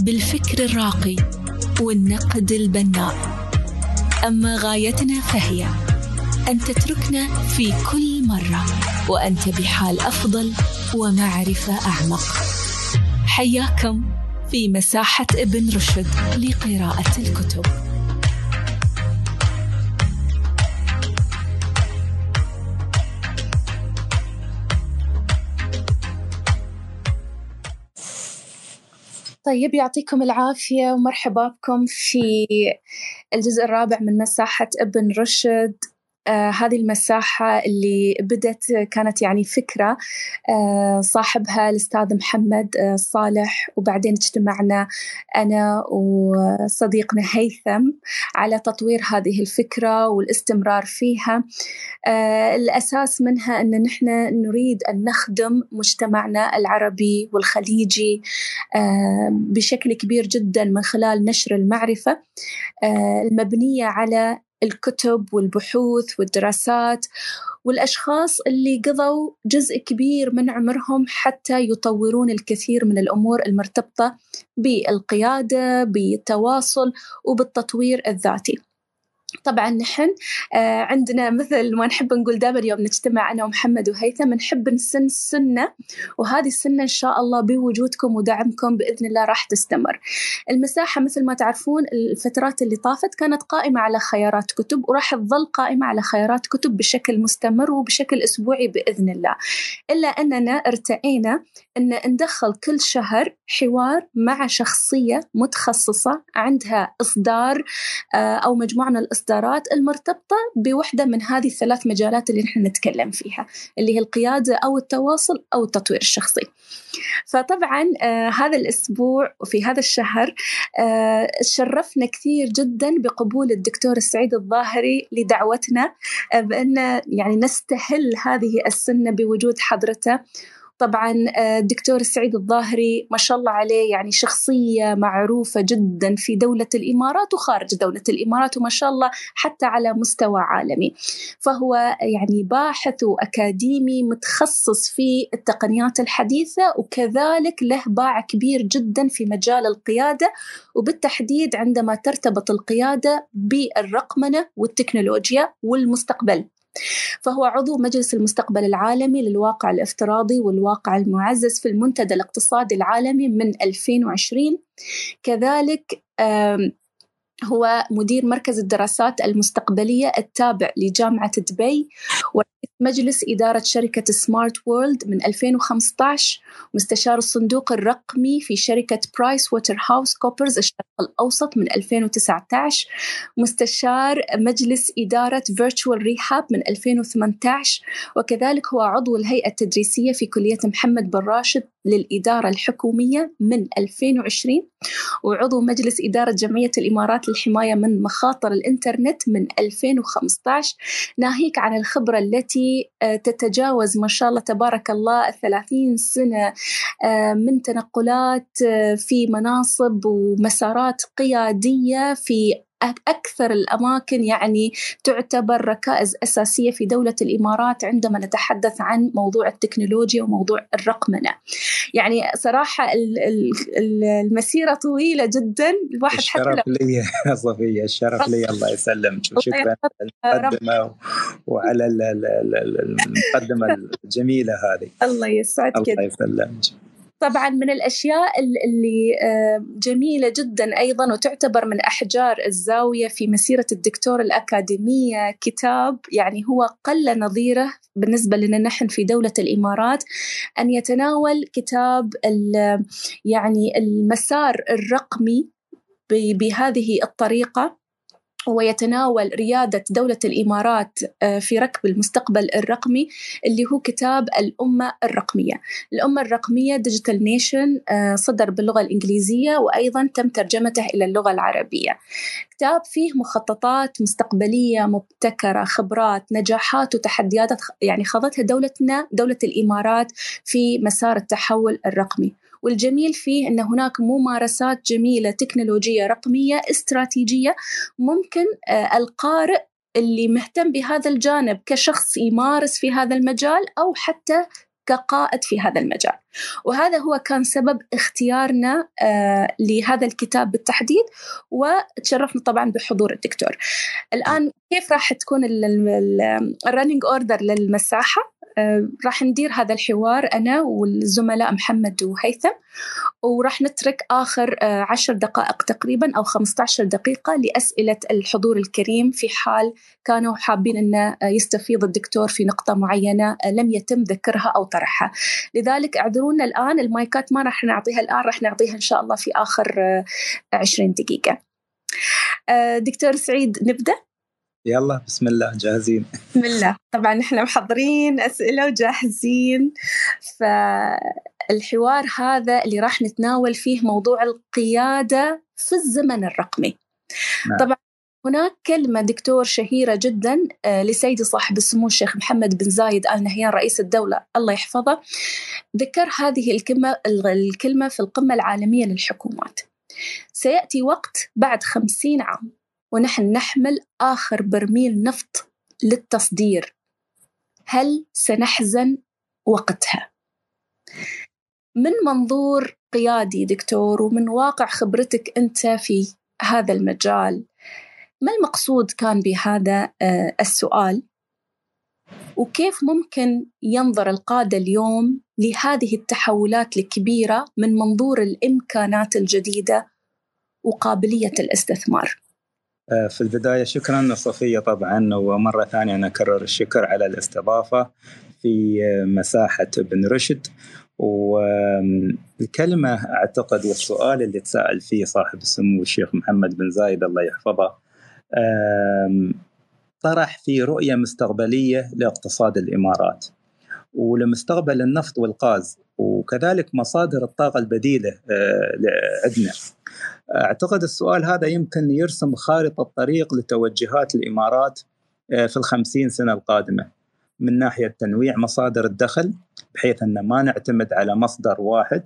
بالفكر الراقي والنقد البناء. أما غايتنا فهي أن تتركنا في كل مرة وأنت بحال أفضل ومعرفة أعمق. حياكم في مساحة ابن رشد لقراءة الكتب. طيب يعطيكم العافية ومرحبا بكم في الجزء الرابع من مساحة ابن رشد. آه هذه المساحة اللي بدت كانت يعني فكرة آه صاحبها الأستاذ محمد آه صالح. وبعدين اجتمعنا أنا وصديقنا هيثم على تطوير هذه الفكرة والاستمرار فيها. الأساس منها أن نحن نريد أن نخدم مجتمعنا العربي والخليجي بشكل كبير جدا من خلال نشر المعرفة. المبنية على الكتب والبحوث والدراسات والأشخاص اللي قضوا جزء كبير من عمرهم حتى يطورون الكثير من الأمور المرتبطة بالقيادة بالتواصل وبالتطوير الذاتي. طبعا نحن آه عندنا مثل ما نحب نقول دائما يوم نجتمع أنا ومحمد وهيثم نحب نسن سنة وهذه السنة إن شاء الله بوجودكم ودعمكم بإذن الله راح تستمر. المساحة مثل ما تعرفون الفترات اللي طافت كانت قائمة على خيارات كتب وراح تظل قائمة على خيارات كتب بشكل مستمر وبشكل أسبوعي بإذن الله. إلا أننا ارتئينا أن ندخل كل شهر حوار مع شخصية متخصصة عندها إصدار آه أو مجموعة من الإصدارات المرتبطة بوحدة من هذه الثلاث مجالات اللي نحن نتكلم فيها اللي هي القيادة أو التواصل أو التطوير الشخصي. فطبعا آه هذا الأسبوع وفي هذا الشهر آه شرفنا كثير جدا بقبول الدكتور السعيد الظاهري لدعوتنا آه بأن يعني نستهل هذه السنة بوجود حضرته. طبعا الدكتور السعيد الظاهري ما شاء الله عليه يعني شخصية معروفة جدا في دولة الإمارات وخارج دولة الإمارات وما شاء الله حتى على مستوى عالمي. فهو يعني باحث وأكاديمي متخصص في التقنيات الحديثة وكذلك له باع كبير جدا في مجال القيادة وبالتحديد عندما ترتبط القيادة بالرقمنة والتكنولوجيا والمستقبل. فهو عضو مجلس المستقبل العالمي للواقع الافتراضي والواقع المعزز في المنتدى الاقتصادي العالمي من 2020 كذلك هو مدير مركز الدراسات المستقبلية التابع لجامعة دبي. مجلس إدارة شركة Smart World من 2015 مستشار الصندوق الرقمي في شركة برايس ووتر هاوس كوبرز الشرق الأوسط من 2019 مستشار مجلس إدارة Virtual Rehab من 2018 وكذلك هو عضو الهيئة التدريسية في كلية محمد بن راشد للإدارة الحكومية من 2020 وعضو مجلس إدارة جمعية الإمارات للحماية من مخاطر الإنترنت من 2015 ناهيك عن الخبرة التي تتجاوز ما شاء الله تبارك الله الثلاثين سنة من تنقلات في مناصب ومسارات قيادية في أكثر الأماكن يعني تعتبر ركائز أساسية في دولة الإمارات عندما نتحدث عن موضوع التكنولوجيا وموضوع الرقمنة. يعني صراحة المسيرة طويلة جدا. الواحد الشرف لي صفية الشرف لي. الله يسلمك. وشكرا على المقدمة وعلى المقدمة الجميلة هذه. الله يسعدك الله يسلمك. طبعا من الأشياء اللي جميلة جدا أيضا وتعتبر من أحجار الزاوية في مسيرة الدكتور الأكاديمية كتاب يعني هو قل نظيره بالنسبة لنا نحن في دولة الإمارات أن يتناول كتاب يعني المسار الرقمي بهذه الطريقة. ويتناول ريادة دولة الإمارات آه، في ركب المستقبل الرقمي اللي هو كتاب الأمة الرقمية. الأمة الرقمية Digital Nation آه، صدر باللغة الإنجليزية وأيضا تم ترجمته إلى اللغة العربية. كتاب فيه مخططات مستقبلية مبتكرة خبرات نجاحات وتحديات يعني خاضتها دولتنا دولة الإمارات في مسار التحول الرقمي. والجميل فيه أن هناك ممارسات جميلة تكنولوجية رقمية استراتيجية ممكن آه، القارئ اللي مهتم بهذا الجانب كشخص يمارس في هذا المجال أو حتى كقائد في هذا المجال. وهذا هو كان سبب اختيارنا آه لهذا الكتاب بالتحديد. وتشرفنا طبعا بحضور الدكتور. الآن كيف راح تكون ال running order للمساحة؟ راح ندير هذا الحوار أنا والزملاء محمد وهيثم وراح نترك آخر آه، عشر دقائق تقريبا أو 15 دقيقة لأسئلة الحضور الكريم في حال كانوا حابين أن آه، يستفيض الدكتور في نقطة معينة لم يتم ذكرها أو طرحها. لذلك اعذرونا الآن المايكات ما راح نعطيها الآن راح نعطيها إن شاء الله في آخر 20 دقيقة. دكتور سعيد نبدأ؟ يلا بسم الله جاهزين؟ بسم الله. طبعا إحنا محضرين أسئلة وجاهزين. فالحوار هذا اللي راح نتناول فيه موضوع القيادة في الزمن الرقمي. نعم. طبعا هناك كلمة دكتور شهيرة جدا آه، لسيدي صاحب السمو الشيخ محمد بن زايد آل نهيان رئيس الدولة. الله يحفظه. ذكر هذه الكلمة الكلمة في القمة العالمية للحكومات. سيأتي وقت بعد خمسين عام. ونحن نحمل آخر برميل نفط للتصدير هل سنحزن وقتها؟ من منظور قيادي دكتور ومن واقع خبرتك أنت في هذا المجال ما المقصود كان بهذا آه، السؤال؟ وكيف ممكن ينظر القادة اليوم لهذه التحولات الكبيرة من منظور الإمكانات الجديدة وقابلية الاستثمار؟ آه، في البداية شكرا صفية طبعا ومرة ثانية أنا أكرر الشكر على الاستضافة في آه، مساحة ابن رشد. والكلمة أعتقد والسؤال اللي تساءل فيه صاحب السمو الشيخ محمد بن زايد الله يحفظه طرح في رؤية مستقبلية لاقتصاد الإمارات. ولمستقبل النفط والغاز وكذلك مصادر الطاقة البديلة آه، عندنا أعتقد السؤال هذا يمكن يرسم خارطة طريق لتوجهات الإمارات آه، في الخمسين سنة القادمة. من ناحية تنويع مصادر الدخل بحيث أن ما نعتمد على مصدر واحد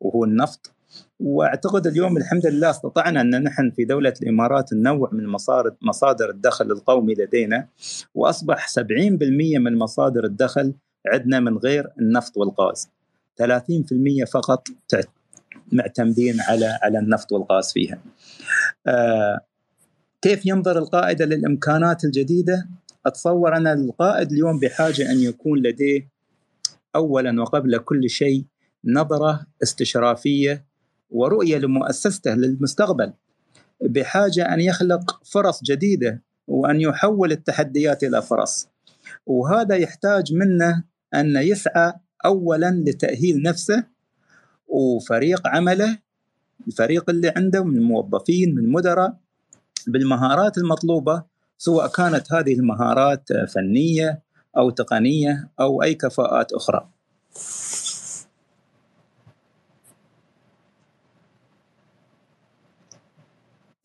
وهو النفط. وأعتقد اليوم الحمد لله استطعنا أن نحن في دولة الإمارات ننوع من مصادر مصادر الدخل القومي لدينا. وأصبح 70% من مصادر الدخل عندنا من غير النفط والغاز. 30% فقط معتمدين على على النفط والغاز فيها. آه كيف ينظر القائد للإمكانات الجديدة؟ أتصور أن القائد اليوم بحاجة أن يكون لديه اولا وقبل كل شيء نظرة استشرافية ورؤية لمؤسسته للمستقبل. بحاجة أن يخلق فرص جديدة وأن يحول التحديات إلى فرص. وهذا يحتاج منه أن يسعى اولا لتأهيل نفسه وفريق عمله الفريق اللي عنده من موظفين من مدراء بالمهارات المطلوبة سواء كانت هذه المهارات فنية أو تقنية أو أي كفاءات أخرى.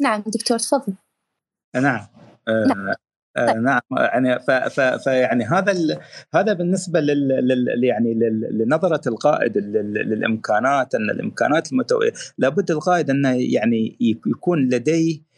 نعم دكتور تفضل. نعم. نعم. آه طيب. نعم يعني فيعني هذا هذا بالنسبة لل, لل يعني لنظرة القائد للإمكانات أن الإمكانات المتو... لابد القائد أنه يعني يكون لديه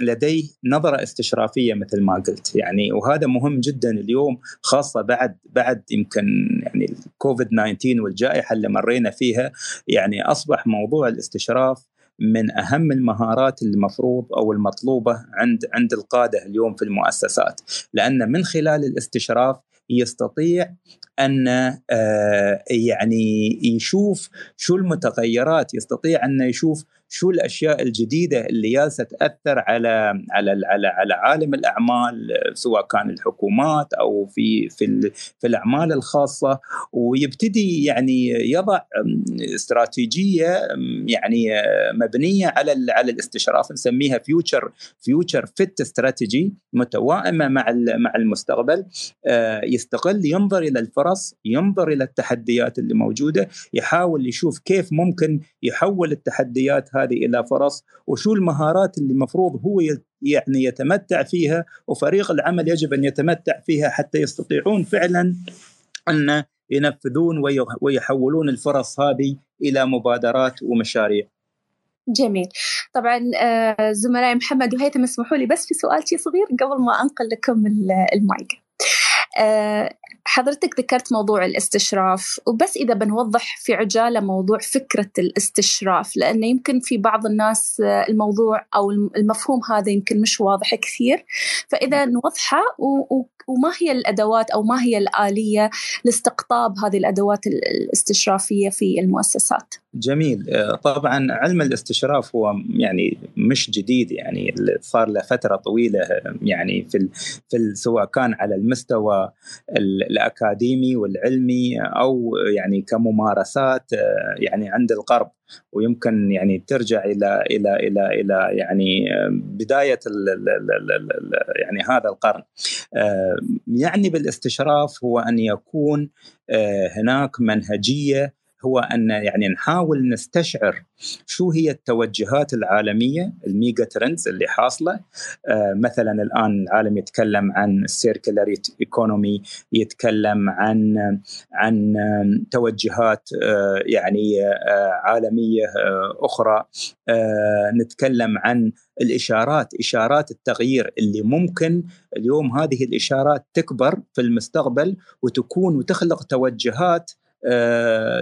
لديه نظرة استشرافية مثل ما قلت يعني وهذا مهم جدا اليوم خاصة بعد بعد يمكن يعني الكوفيد 19 والجائحة اللي مرينا فيها يعني أصبح موضوع الاستشراف من أهم المهارات المفروض أو المطلوبة عند عند القادة اليوم في المؤسسات. لأن من خلال الاستشراف يستطيع أن آه، يعني يشوف شو المتغيرات يستطيع أن يشوف شو الأشياء الجديدة اللي جالسة تأثر على على على على عالم الأعمال سواء كان الحكومات أو في في في الأعمال الخاصة؟ ويبتدي يعني يضع استراتيجية يعني مبنية على على الاستشراف نسميها future future fit strategy متوائمة مع مع المستقبل. آه، يستقل ينظر إلى الفرص ينظر إلى التحديات اللي موجودة يحاول يشوف كيف ممكن يحول التحديات هذه إلى فرص وشو المهارات اللي المفروض هو يعني يتمتع فيها وفريق العمل يجب أن يتمتع فيها حتى يستطيعون فعلا أن ينفذون ويحولون الفرص هذه إلى مبادرات ومشاريع. جميل طبعا آه، زملائي محمد وهيثم اسمحوا لي بس في سؤال صغير قبل ما أنقل لكم المايك حضرتك ذكرت موضوع الاستشراف وبس إذا بنوضح في عجالة موضوع فكرة الاستشراف لأنه يمكن في بعض الناس آه، الموضوع أو المفهوم هذا يمكن مش واضح كثير. فإذا نوضحه وما هي الأدوات أو ما هي الآلية لاستقطاب هذه الأدوات الاستشرافية في المؤسسات؟ جميل. آه، طبعا علم الاستشراف هو يعني مش جديد يعني صار له فترة طويلة يعني في في سواء كان على المستوى الأكاديمي والعلمي أو يعني كممارسات آه، يعني عند الغرب ويمكن يعني ترجع إلى إلى إلى إلى يعني بداية ال ال ال يعني هذا القرن. آه، يعني بالاستشراف هو أن يكون هناك منهجية هو أن يعني نحاول نستشعر شو هي التوجهات العالمية ال mega trends اللي حاصلة. آه مثلا الآن العالم يتكلم عن ال circular economy يتكلم عن عن توجهات آه يعني آه عالمية أخرى. نتكلم عن الإشارات إشارات التغيير اللي ممكن اليوم هذه الإشارات تكبر في المستقبل وتكون وتخلق توجهات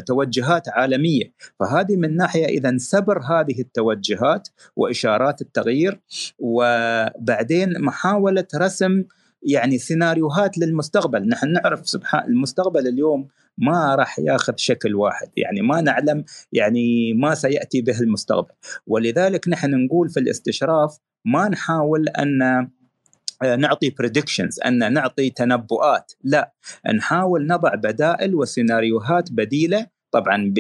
توجهات عالمية. فهذه من ناحية اذا سبر هذه التوجهات وإشارات التغيير وبعدين محاولة رسم يعني سيناريوهات للمستقبل. نحن نعرف سبحان المستقبل اليوم ما راح ياخذ شكل واحد. يعني ما نعلم يعني ما سيأتي به المستقبل. ولذلك نحن نقول في الاستشراف ما نحاول أن آه، نعطي predictions أن نعطي تنبؤات. لا نحاول نضع بدائل وسيناريوهات بديلة طبعا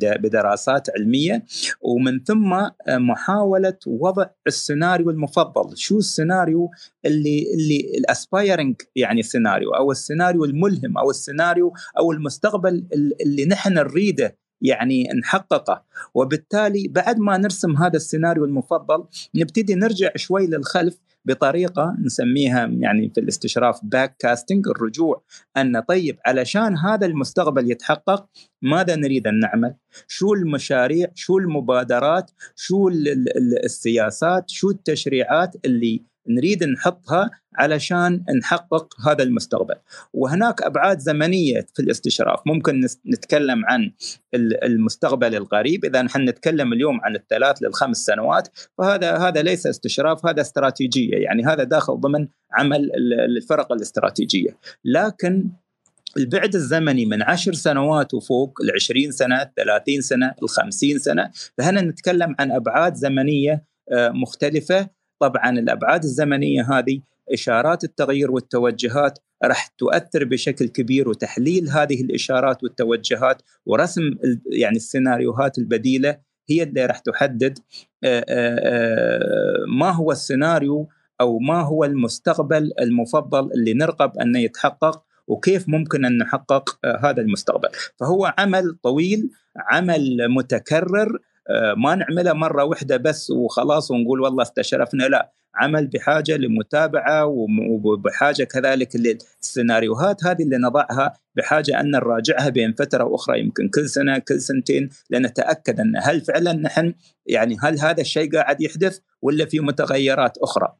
بدراسات علمية. ومن ثم آه، محاولة وضع السيناريو المفضل. شو السيناريو اللي اللي ال inspiring يعني سيناريو أو السيناريو الملهم أو السيناريو أو المستقبل اللي نحن نريده؟ يعني نحققه وبالتالي بعد ما نرسم هذا السيناريو المفضل نبتدي نرجع شوي للخلف بطريقة نسميها يعني في الاستشراف back casting الرجوع أن طيب علشان هذا المستقبل يتحقق ماذا نريد أن نعمل؟ شو المشاريع؟ شو المبادرات؟ شو السياسات؟ شو التشريعات اللي نريد نحطها علشان نحقق هذا المستقبل. وهناك أبعاد زمنية في الاستشراف. ممكن نتكلم عن المستقبل القريب. إذا نحن نتكلم اليوم عن الثلاث للخمس سنوات فهذا هذا ليس استشراف هذا استراتيجية. يعني هذا داخل ضمن عمل الفرق الاستراتيجية. لكن البعد الزمني من عشر سنوات وفوق العشرين سنة الثلاثين سنة الخمسين سنة فهنا نتكلم عن أبعاد زمنية آه، مختلفة. طبعا الأبعاد الزمنية هذه إشارات التغيير والتوجهات راح تؤثر بشكل كبير وتحليل هذه الإشارات والتوجهات ورسم يعني السيناريوهات البديلة هي اللي راح تحدد ما هو السيناريو أو ما هو المستقبل المفضل اللي نرغب أنه يتحقق وكيف ممكن أن نحقق هذا المستقبل. فهو عمل طويل عمل متكرر آه، ما نعملها مرة واحدة بس وخلاص ونقول والله استشرفنا. لا عمل بحاجة لمتابعة وبحاجة كذلك للسيناريوهات هذه اللي نضعها بحاجة أن نراجعها بين فترة وأخرى يمكن كل سنة كل سنتين لنتأكد أن هل فعلا نحن يعني هل هذا الشيء قاعد يحدث ولا في متغيرات أخرى؟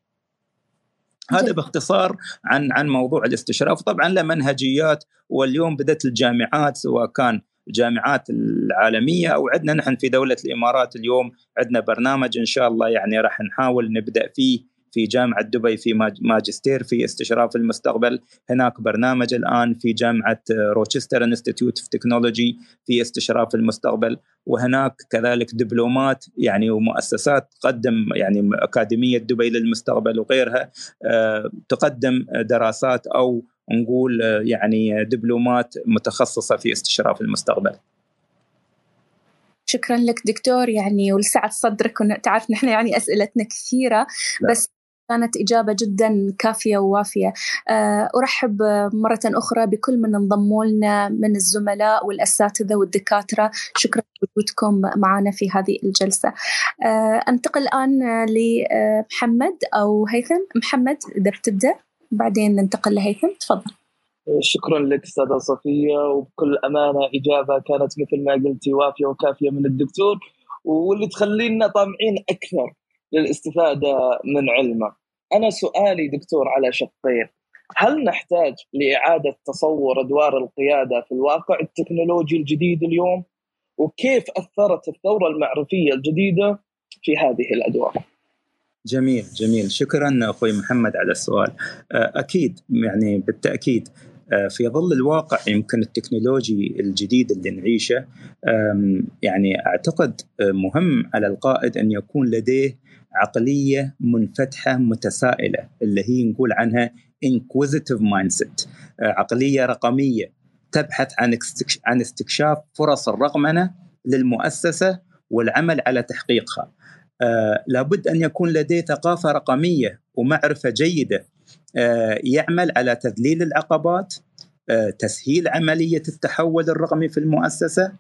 هذا باختصار عن عن موضوع الاستشراف. طبعا له منهجيات واليوم بدأت الجامعات سواء كان الجامعات العالمية أو عندنا نحن في دولة الإمارات اليوم عندنا برنامج إن شاء الله يعني راح نحاول نبدأ فيه في جامعة دبي في ماجستير في استشراف المستقبل. هناك برنامج الآن في جامعة Rochester Institute of Technology في استشراف المستقبل. وهناك كذلك دبلومات يعني ومؤسسات تقدم يعني أكاديمية دبي للمستقبل وغيرها آه، تقدم دراسات أو نقول يعني دبلومات متخصصة في استشراف المستقبل. شكرا لك دكتور يعني ولسعة صدرك تعرف نحن يعني أسئلتنا كثيرة بس كانت إجابة جدا كافية ووافية. آه، أرحب مرة أخرى بكل من انضموا لنا من الزملاء والأساتذة والدكاترة. شكرا لوجودكم معنا في هذه الجلسة. آه، أنتقل الآن لمحمد أو هيثم. محمد إذا بتبدأ. بعدين ننتقل لهيثم تفضل شكرا لك أستاذة صفية وبكل أمانة إجابة كانت مثل ما قلتي وافية وكافية من الدكتور واللي تخلينا طامعين أكثر للاستفادة من علمه. أنا سؤالي دكتور على شقين. هل نحتاج لإعادة تصور أدوار القيادة في الواقع التكنولوجي الجديد اليوم؟ وكيف أثرت الثورة المعرفية الجديدة في هذه الأدوار؟ جميل جميل شكرا أخوي محمد على السؤال أكيد يعني بالتأكيد آه، في ظل الواقع يمكن التكنولوجي الجديد اللي نعيشه يعني أعتقد آه، مهم على القائد أن يكون لديه عقلية منفتحة متسائلة اللي هي نقول عنها inquisitive mindset آه، عقلية رقمية تبحث عن عن استكشاف فرص الرقمنه للمؤسسة والعمل على تحقيقها. لابد أن يكون لديه ثقافة رقمية ومعرفة جيدة آه، يعمل على تذليل العقبات آه، تسهيل عملية التحول الرقمي في المؤسسة.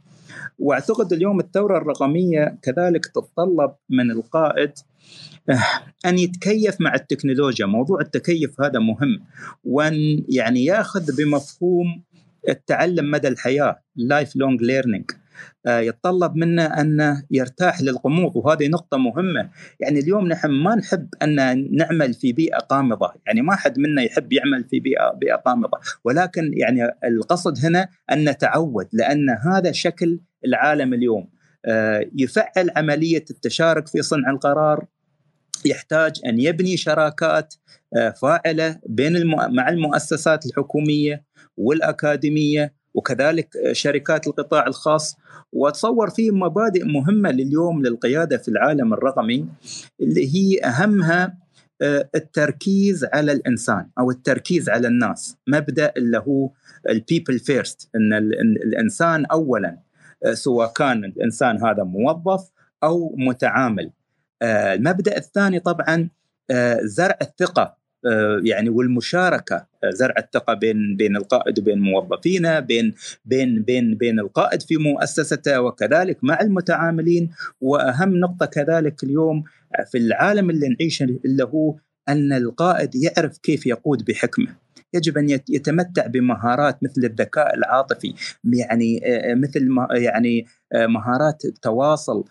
وأعتقد اليوم الثورة الرقمية كذلك تتطلب من القائد آه، أن يتكيف مع التكنولوجيا، موضوع التكيف هذا مهم. وأن يعني يأخذ بمفهوم التعلم مدى الحياة life long learning آه، يتطلب منا أن يرتاح للغموض وهذه نقطة مهمة يعني اليوم نحن ما نحب أن نعمل في بيئة قامضه يعني ما حد منا يحب يعمل في بيئة بيئة قامضه ولكن يعني القصد هنا أن نتعود لأن هذا شكل العالم اليوم آه، يفعل عملية التشارك في صنع القرار يحتاج أن يبني شراكات آه، فاعلة بين. مع المؤسسات الحكومية والأكاديمية وكذلك شركات القطاع الخاص. واتصور في مبادئ مهمة لليوم للقيادة في العالم الرقمي اللي هي أهمها آه، التركيز على الإنسان أو التركيز على الناس. مبدأ اللي هو ال people first إن الإنسان اولا آه، سواء كان الإنسان هذا موظف أو متعامل. آه، المبدأ الثاني طبعا زرع الثقة يعني والمشاركة زرع الثقة بين بين القائد وبين موظفينه بين بين بين بين القائد في مؤسسته وكذلك مع المتعاملين. وأهم نقطة كذلك اليوم في العالم اللي نعيشه اللي هو أن القائد يعرف كيف يقود بحكمه. يجب أن يتمتع بمهارات مثل الذكاء العاطفي يعني آه، مثل يعني مهارات التواصل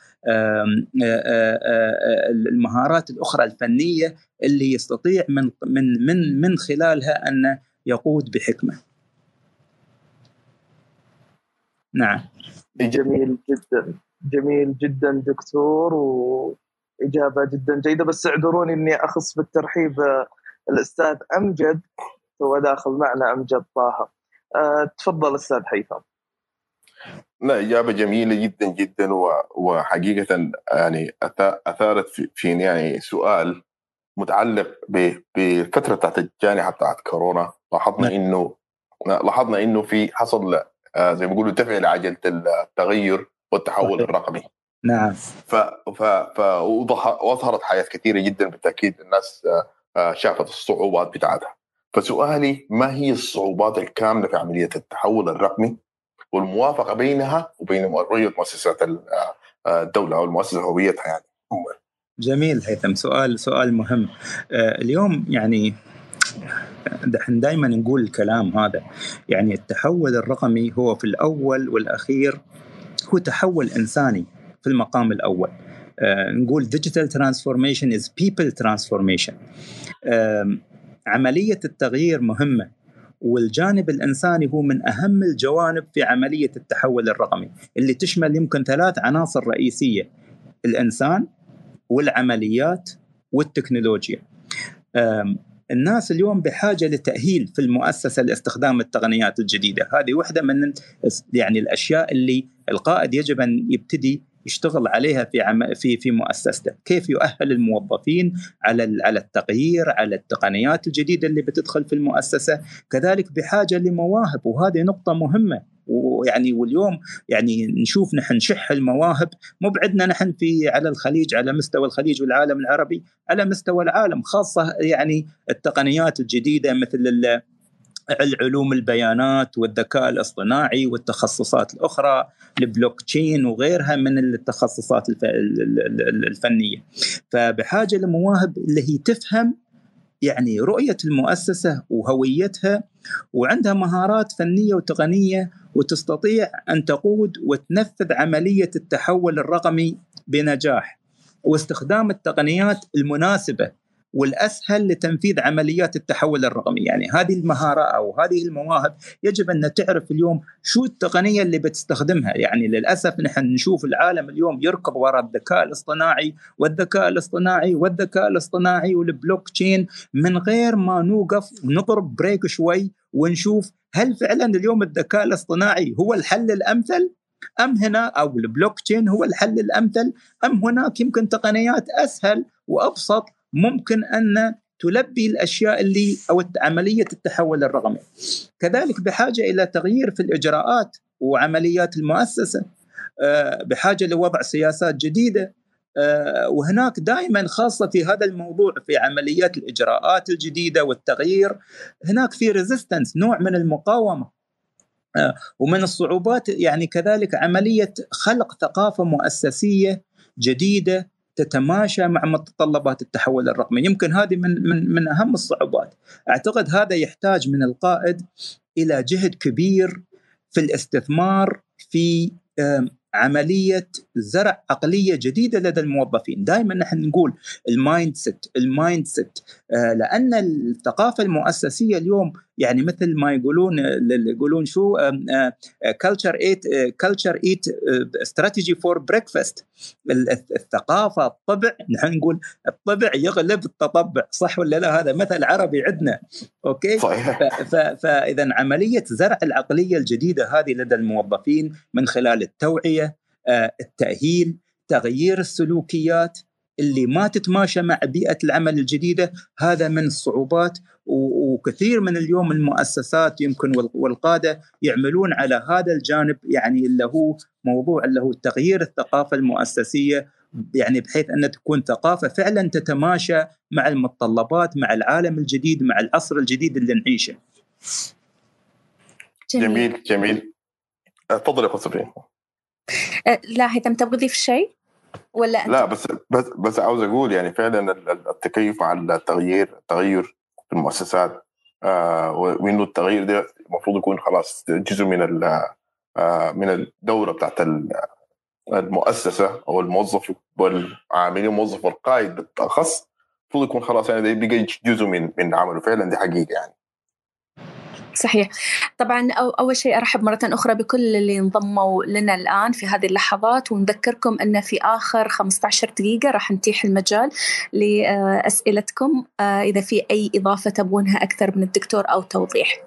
المهارات الأخرى الفنية اللي يستطيع من من من من خلالها أن يقود بحكمة. نعم. جميل جدا جميل جدا دكتور وإجابة جدا جيدة بس اعذروني إني أخص بالترحيب الأستاذ أمجد هو داخل معنا امجد طه. أه تفضل أستاذ هيثم. لا إجابة جميلة جدا جدا وحقيقة يعني أثارت فيني يعني سؤال متعلق بفترة بتاعت الجائحة بتاعت كورونا لاحظنا نعم. إنه لاحظنا إنه في حصل آه، زي ما بيقولوا دفع لعجلة التغير والتحول الرقمي نعم ف ف ف واظهرت حياه كثيرة جدا بالتأكيد الناس آه، آه، شافت الصعوبات بتاعتها فسؤالي ما هي الصعوبات الكاملة في عملية التحول الرقمي والموافقة بينها وبين رؤية مؤسسات آه، الدولة أو المؤسسة هويتها يعني؟ جميل هيثم سؤال سؤال مهم. آه، اليوم يعني نحن دائما نقول الكلام هذا. يعني التحول الرقمي هو في الأول والأخير هو تحول إنساني في المقام الأول. آه، نقول digital transformation is people transformation. عملية التغيير مهمة والجانب الإنساني هو من أهم الجوانب في عملية التحول الرقمي اللي تشمل يمكن ثلاث عناصر رئيسية الإنسان والعمليات والتكنولوجيا. الناس اليوم بحاجة لتأهيل في المؤسسة لاستخدام التقنيات الجديدة، هذه واحدة من يعني الأشياء اللي القائد يجب أن يبتدي يشتغل عليها في عم في في مؤسسته، كيف يؤهل الموظفين على على التغيير، على التقنيات الجديدة اللي بتدخل في المؤسسة، كذلك بحاجة لمواهب وهذه نقطة مهمة. ويعني واليوم يعني نشوف نحن شح المواهب. مو بعدنا نحن في على الخليج على مستوى الخليج والعالم العربي على مستوى العالم خاصة يعني التقنيات الجديدة مثل العلوم البيانات والذكاء الاصطناعي والتخصصات الأخرى البلوك تشين وغيرها من التخصصات الفنية. فبحاجة لمواهب اللي هي تفهم يعني رؤية المؤسسة وهويتها وعندها مهارات فنية وتقنية وتستطيع أن تقود وتنفذ عملية التحول الرقمي بنجاح واستخدام التقنيات المناسبة والأسهل لتنفيذ عمليات التحول الرقمي، يعني هذه المهارة أو هذه المواهب يجب أن تعرف اليوم شو التقنية اللي بتستخدمها، يعني للأسف نحن نشوف العالم اليوم يركض وراء الذكاء الاصطناعي والذكاء الاصطناعي والذكاء الاصطناعي والبلوك تشين. من غير ما نوقف ونضرب break شوي ونشوف هل فعلا اليوم الذكاء الاصطناعي هو الحل الأمثل؟ أم هنا أو البلوك تشين هو الحل الأمثل؟ أم هناك يمكن تقنيات أسهل وأبسط ممكن أن تلبي الأشياء اللي أو عملية التحول الرقمي. كذلك بحاجة إلى تغيير في الإجراءات وعمليات المؤسسة آه، بحاجة لوضع سياسات جديدة آه، وهناك دائما خاصة في هذا الموضوع في عمليات الإجراءات الجديدة والتغيير هناك في ريزيستنس نوع من المقاومة آه، ومن الصعوبات يعني كذلك عملية خلق ثقافة مؤسسية جديدة تتماشى مع متطلبات التحول الرقمي. يمكن هذه من من من أهم الصعوبات. أعتقد هذا يحتاج من القائد إلى جهد كبير في الاستثمار في عملية زرع عقلية جديدة لدى الموظفين، دائما نحن نقول ال mindset ال mindset. لأن الثقافة المؤسسية اليوم يعني مثل ما يقولون يقولون شو culture eat culture eat strategy for breakfast الثقافة الطبع نحن نقول الطبع يغلب التطبع صح ولا لا؟ هذا مثل عربي عندنا أوكي؟ فإذا عملية زرع العقلية الجديدة هذه لدى الموظفين من خلال التوعية آه، التأهيل تغيير السلوكيات اللي ما تتماشى مع بيئة العمل الجديدة هذا من الصعوبات وكثير من اليوم المؤسسات يمكن والقادة يعملون على هذا الجانب يعني اللي هو موضوع اللي هو تغيير الثقافة المؤسسية يعني بحيث أن تكون ثقافة فعلا تتماشى مع المتطلبات مع العالم الجديد مع العصر الجديد اللي نعيشه. جميل جميل تفضل يا صبرين. لا هيثم تبغى تضيف شيء؟ ولا أنت؟ لا بس بس بس عاوز أقول يعني فعلا التكيف على التغيير التغير في المؤسسات آه وإنه التغيير ده المفروض يكون خلاص جزء من آه من الدورة بتاعت المؤسسة أو الموظف والعاملين الموظف والقائد بالأخص المفروض يكون خلاص يعني ده بقى جزء من من عمله فعلا دي حقيقة يعني صحيح. طبعا أول شيء أرحب مرة أخرى بكل اللي انضموا لنا الآن في هذه اللحظات ونذكركم أن في آخر 15 دقيقة راح نتيح المجال لأسئلتكم آه، إذا في أي إضافة تبغونها أكثر من الدكتور أو توضيح.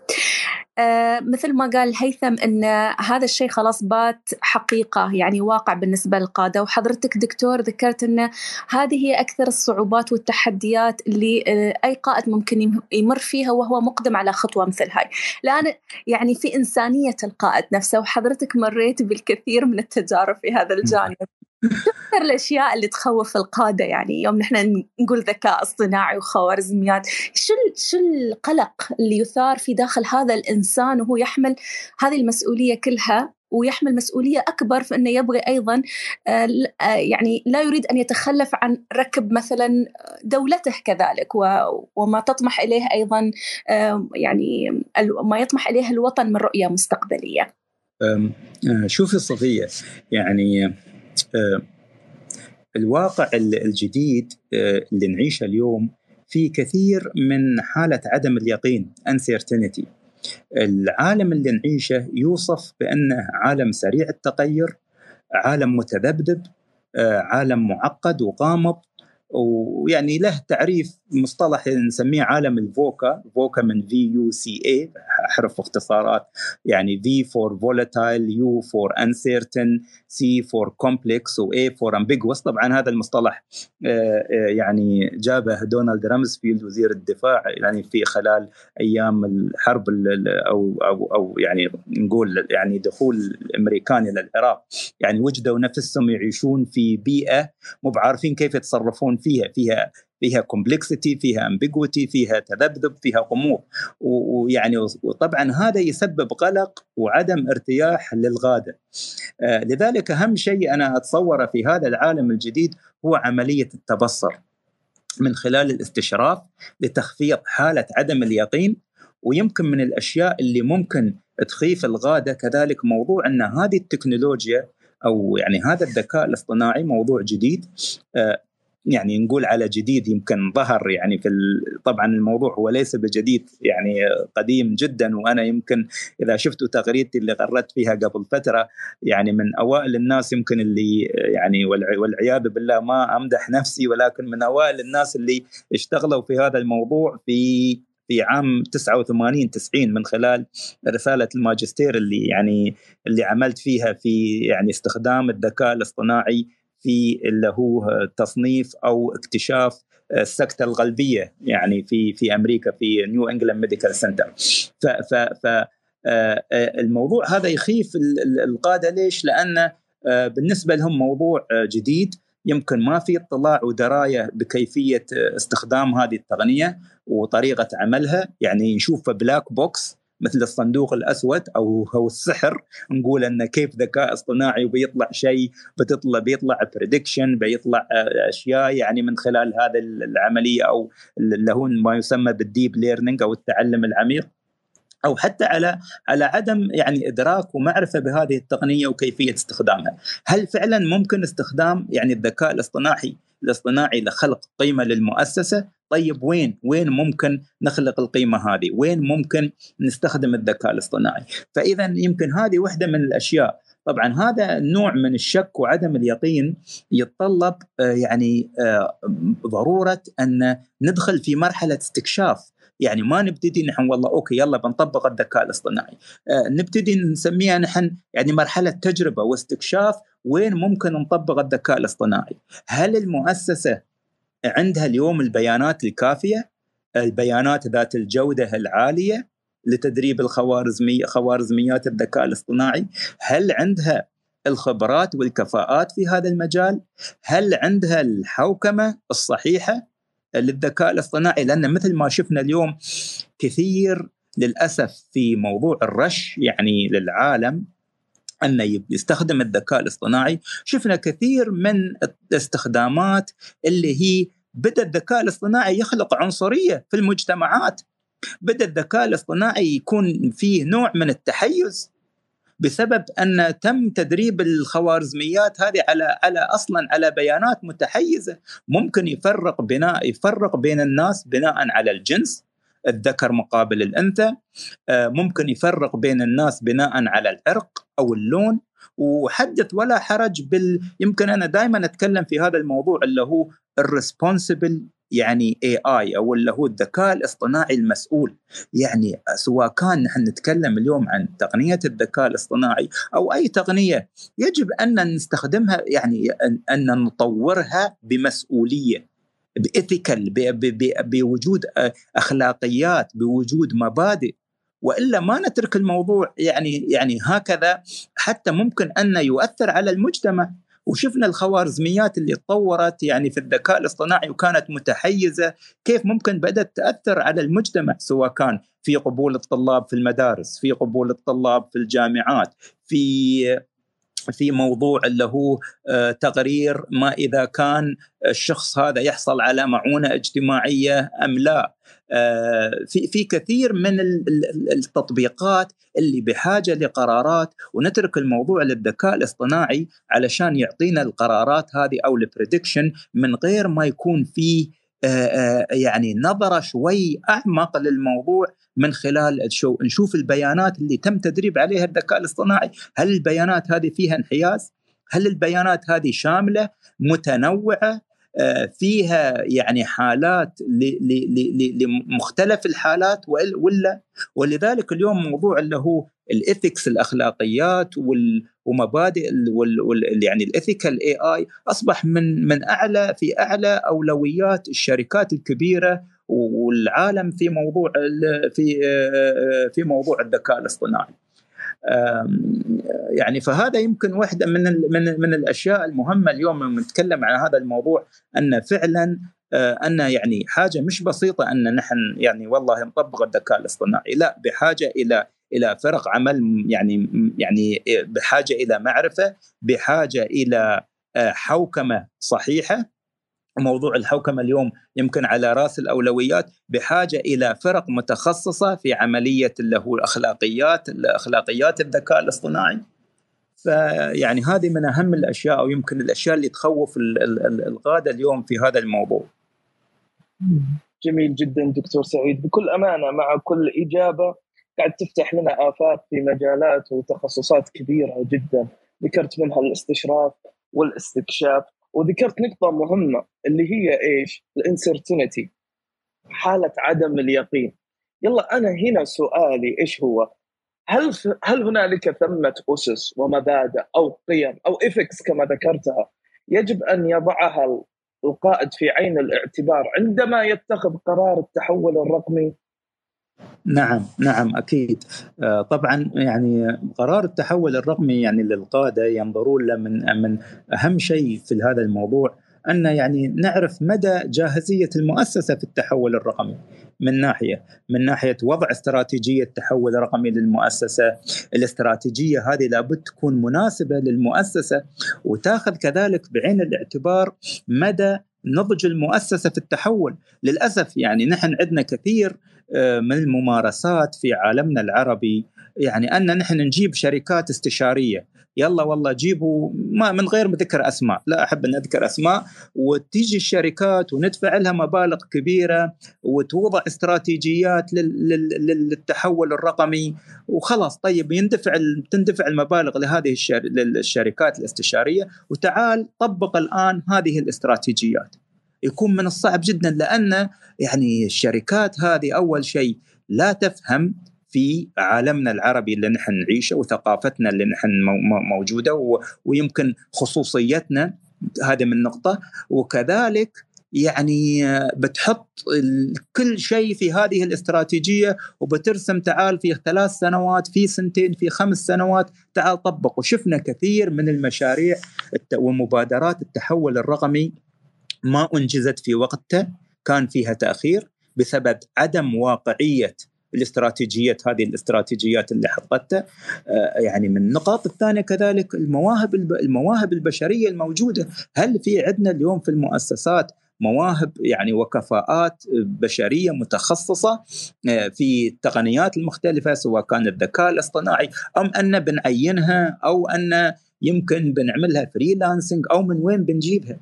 مثل ما قال هيثم إن هذا الشيء خلاص بات حقيقة يعني واقع بالنسبة للقادة. وحضرتك دكتور ذكرت إن هذه هي أكثر الصعوبات والتحديات اللي آه أي قائد ممكن يمر فيها وهو مقدم على خطوة مثل هاي. لأن يعني في إنسانية القائد نفسه وحضرتك مريت بالكثير من التجارب في هذا الجانب. أكثر الأشياء اللي تخوف القادة يعني؟ يوم نحن نقول ذكاء اصطناعي وخوارزميات شو شو القلق اللي يثار في داخل هذا الإنسان وهو يحمل هذه المسؤولية كلها ويحمل مسؤولية أكبر في أنه يبغي أيضا آه، آه، يعني لا يريد أن يتخلف عن ركب مثلا دولته كذلك وما تطمح إليه أيضا يعني ما يطمح إليه الوطن من رؤية مستقبلية. آه، شوفي صفية يعني الواقع الجديد آه، اللي نعيشه اليوم في كثير من حالة عدم اليقين uncertainty. العالم اللي نعيشه يوصف بأنه عالم سريع التغير عالم متذبذب آه، عالم معقد وغامض. ويعني له تعريف مصطلح نسميه عالم ال VUCA VUCA من V U C A حرف اختصارات يعني V for volatile U for uncertain C for complex و A for ambiguous طبعا هذا المصطلح آه، آه، يعني جابه دونالد رامسفيلد وزير الدفاع يعني في خلال أيام الحرب أو أو أو يعني نقول يعني دخول الأمريكان إلى العراق. يعني وجدوا نفسهم يعيشون في بيئة مو بعارفين كيف يتصرفون فيها فيها فيها complexity فيها ambiguity فيها تذبذب فيها غموض. ويعني وطبعا هذا يسبب قلق وعدم ارتياح للقادة. آه لذلك أهم شيء أنا اتصوره في هذا العالم الجديد هو عملية التبصر من خلال الاستشراف لتخفيض حالة عدم اليقين ويمكن من الأشياء اللي ممكن تخيف الغادة كذلك موضوع أن هذه التكنولوجيا أو يعني هذا الذكاء الاصطناعي موضوع جديد. آه، يعني نقول على جديد يمكن ظهر يعني في طبعا الموضوع هو ليس بجديد يعني قديم جدا وأنا يمكن إذا شفتوا تغريدتي اللي غردت فيها قبل فترة يعني من أوائل الناس يمكن اللي يعني والعياذ بالله ما أمدح نفسي ولكن من أوائل الناس اللي اشتغلوا في هذا الموضوع في في عام 89 90 من خلال رسالة الماجستير اللي يعني اللي عملت فيها في يعني استخدام الذكاء الاصطناعي في اللي هو تصنيف أو اكتشاف السكتة القلبية يعني في في أمريكا في New England Medical Center ف آه، آه، الموضوع هذا يخيف القادة. ليش؟ لأن آه، بالنسبة لهم موضوع جديد. يمكن ما في اطلاع ودراية بكيفية استخدام هذه التقنية وطريقة عملها. يعني نشوفه black box مثل الصندوق الأسود أو هو السحر. نقول انه كيف ذكاء اصطناعي وبيطلع شيء بتطلع بيطلع prediction بيطلع آه، أشياء يعني من خلال هذا العملية أو اللي هو ما يسمى بال deep learning أو التعلم العميق. أو حتى على على عدم يعني إدراك ومعرفة بهذه التقنية وكيفية استخدامها، هل فعلا ممكن استخدام يعني الذكاء الاصطناعي الاصطناعي لخلق قيمة للمؤسسة؟ طيب وين؟ وين ممكن نخلق القيمة هذه؟ وين ممكن نستخدم الذكاء الاصطناعي؟ فاذا يمكن هذه واحدة من الأشياء. طبعا هذا النوع من الشك وعدم اليقين يتطلب آه، يعني آه، ضرورة أن ندخل في مرحلة استكشاف. يعني ما نبتدي نحن والله أوكي يلا بنطبق الذكاء الاصطناعي. آه نبتدي نسميها نحن يعني مرحلة تجربة واستكشاف وين ممكن نطبق الذكاء الاصطناعي. هل المؤسسة عندها اليوم البيانات الكافية؟ البيانات ذات الجودة العالية لتدريب الخوارزمي خوارزميات الذكاء الاصطناعي؟ هل عندها الخبرات والكفاءات في هذا المجال؟ هل عندها الحوكمة الصحيحة؟ للذكاء الاصطناعي لأن مثل ما شفنا اليوم كثير للأسف في موضوع الرش يعني للعالم انه يستخدم الذكاء الاصطناعي. شفنا كثير من الاستخدامات اللي هي بدأ الذكاء الاصطناعي يخلق عنصرية في المجتمعات. بدأ الذكاء الاصطناعي يكون فيه نوع من التحيز بسبب أن تم تدريب الخوارزميات هذه على على أصلا على بيانات متحيزة ممكن يفرق بناء يفرق بين الناس بناء على الجنس الذكر مقابل الأنثى آه، ممكن يفرق بين الناس بناء على العرق أو اللون وحدث ولا حرج بال يمكن أنا دائما أتكلم في هذا الموضوع اللي هو ال responsible يعني AI أو اللي هو الذكاء الاصطناعي المسؤول. يعني سواء كان نحن نتكلم اليوم عن تقنية الذكاء الاصطناعي أو أي تقنية يجب أن نستخدمها يعني ان نطورها بمسؤولية ب ethical بوجود أخلاقيات بوجود مبادئ. وإلا ما نترك الموضوع يعني يعني هكذا حتى ممكن أن يؤثر على المجتمع. وشفنا الخوارزميات اللي تطورت يعني في الذكاء الاصطناعي وكانت متحيزة كيف ممكن بدأت تأثر على المجتمع سواء كان في قبول الطلاب في المدارس في قبول الطلاب في الجامعات في في موضوع اللي هو آه، تقرير ما إذا كان الشخص هذا يحصل على معونة اجتماعية أم لا. آه، في في كثير من التطبيقات اللي بحاجة لقرارات ونترك الموضوع للذكاء الاصطناعي علشان يعطينا القرارات هذه أو البريدكشن من غير ما يكون في آه، يعني نظرة شوي أعمق للموضوع من خلال شو نشوف البيانات اللي تم تدريب عليها الذكاء الاصطناعي. هل البيانات هذه فيها انحياز؟ هل البيانات هذه شاملة متنوعة فيها يعني حالات لمختلف الحالات ولا؟ ولذلك اليوم موضوع اللي هو الاثكس الأخلاقيات ومبادئ يعني الإثيكال اي آي أصبح من من أعلى في أعلى أولويات الشركات الكبيرة والعالم في موضوع في في موضوع الذكاء الاصطناعي. يعني فهذا يمكن واحدة من من من الأشياء المهمة اليوم لما نتكلم عن هذا الموضوع أن فعلا أن يعني حاجة مش بسيطة أن نحن يعني والله نطبق الذكاء الاصطناعي لا بحاجة إلى إلى فرق عمل يعني يعني بحاجة إلى معرفة بحاجة إلى حوكمة صحيحة. موضوع الحوكمة اليوم يمكن على رأس الأولويات. بحاجة إلى فرق متخصصة في عملية اللي هو الأخلاقيات الأخلاقيات الذكاء الاصطناعي. فيعني هذه من أهم الأشياء أو يمكن الأشياء اللي تخوف القاده اليوم في هذا الموضوع. جميل جدا دكتور سعيد. بكل أمانة مع كل إجابة قاعد تفتح لنا افاق في مجالات وتخصصات كبيرة جدا ذكرت منها الاستشراف والاستكشاف وذكرت نقطة مهمة اللي هي إيش؟ الانسرتينتي حالة عدم اليقين يلا أنا هنا سؤالي إيش هو؟ هل هل هنالك ثمة أسس ومبادئ أو قيم أو إفكس كما ذكرتها يجب أن يضعها القائد في عين الاعتبار عندما يتخذ قرار التحول الرقمي نعم نعم أكيد. آه، طبعا يعني قرار التحول الرقمي يعني للقادة ينظرون له من من أهم شيء في هذا الموضوع أن يعني نعرف مدى جاهزية المؤسسة في التحول الرقمي من ناحية من ناحية وضع استراتيجية تحول رقمي للمؤسسة. الاستراتيجية هذه لابد تكون مناسبة للمؤسسة وتاخذ كذلك بعين الاعتبار مدى نضج المؤسسة في التحول. للأسف يعني نحن عندنا كثير من الممارسات في عالمنا العربي. يعني أن نحن نجيب شركات استشارية. يلا والله جيبوا ما من غير ذكر أسماء. لا أحب أن أذكر أسماء. وتيجي الشركات وندفع لها مبالغ كبيرة وتوضع استراتيجيات للتحول الرقمي. وخلاص طيب يندفع تندفع المبالغ لهذه الشركات الاستشارية. وتعال طبق الآن هذه الاستراتيجيات. يكون من الصعب جدا لأن يعني الشركات هذه أول شيء لا تفهم في عالمنا العربي اللي نحن نعيشه وثقافتنا اللي نحن موجودة ويمكن خصوصيتنا. هذا من نقطة. وكذلك يعني بتحط كل شيء في هذه الاستراتيجية وبترسم تعال في ثلاث سنوات في سنتين في خمس سنوات تعال طبق وشفنا كثير من المشاريع ومبادرات التحول الرقمي ما أنجزت في وقتها كان فيها تأخير بسبب عدم واقعية الاستراتيجيات هذه الاستراتيجيات اللي حطتها آه، يعني من النقاط الثانية كذلك المواهب المواهب البشرية الموجودة. هل في عندنا اليوم في المؤسسات مواهب يعني وكفاءات بشرية متخصصة آه، في التقنيات المختلفة سواء كان الذكاء الاصطناعي أم أن بنعينها أو أن يمكن بنعملها فريلانسنج أو من وين بنجيبها؟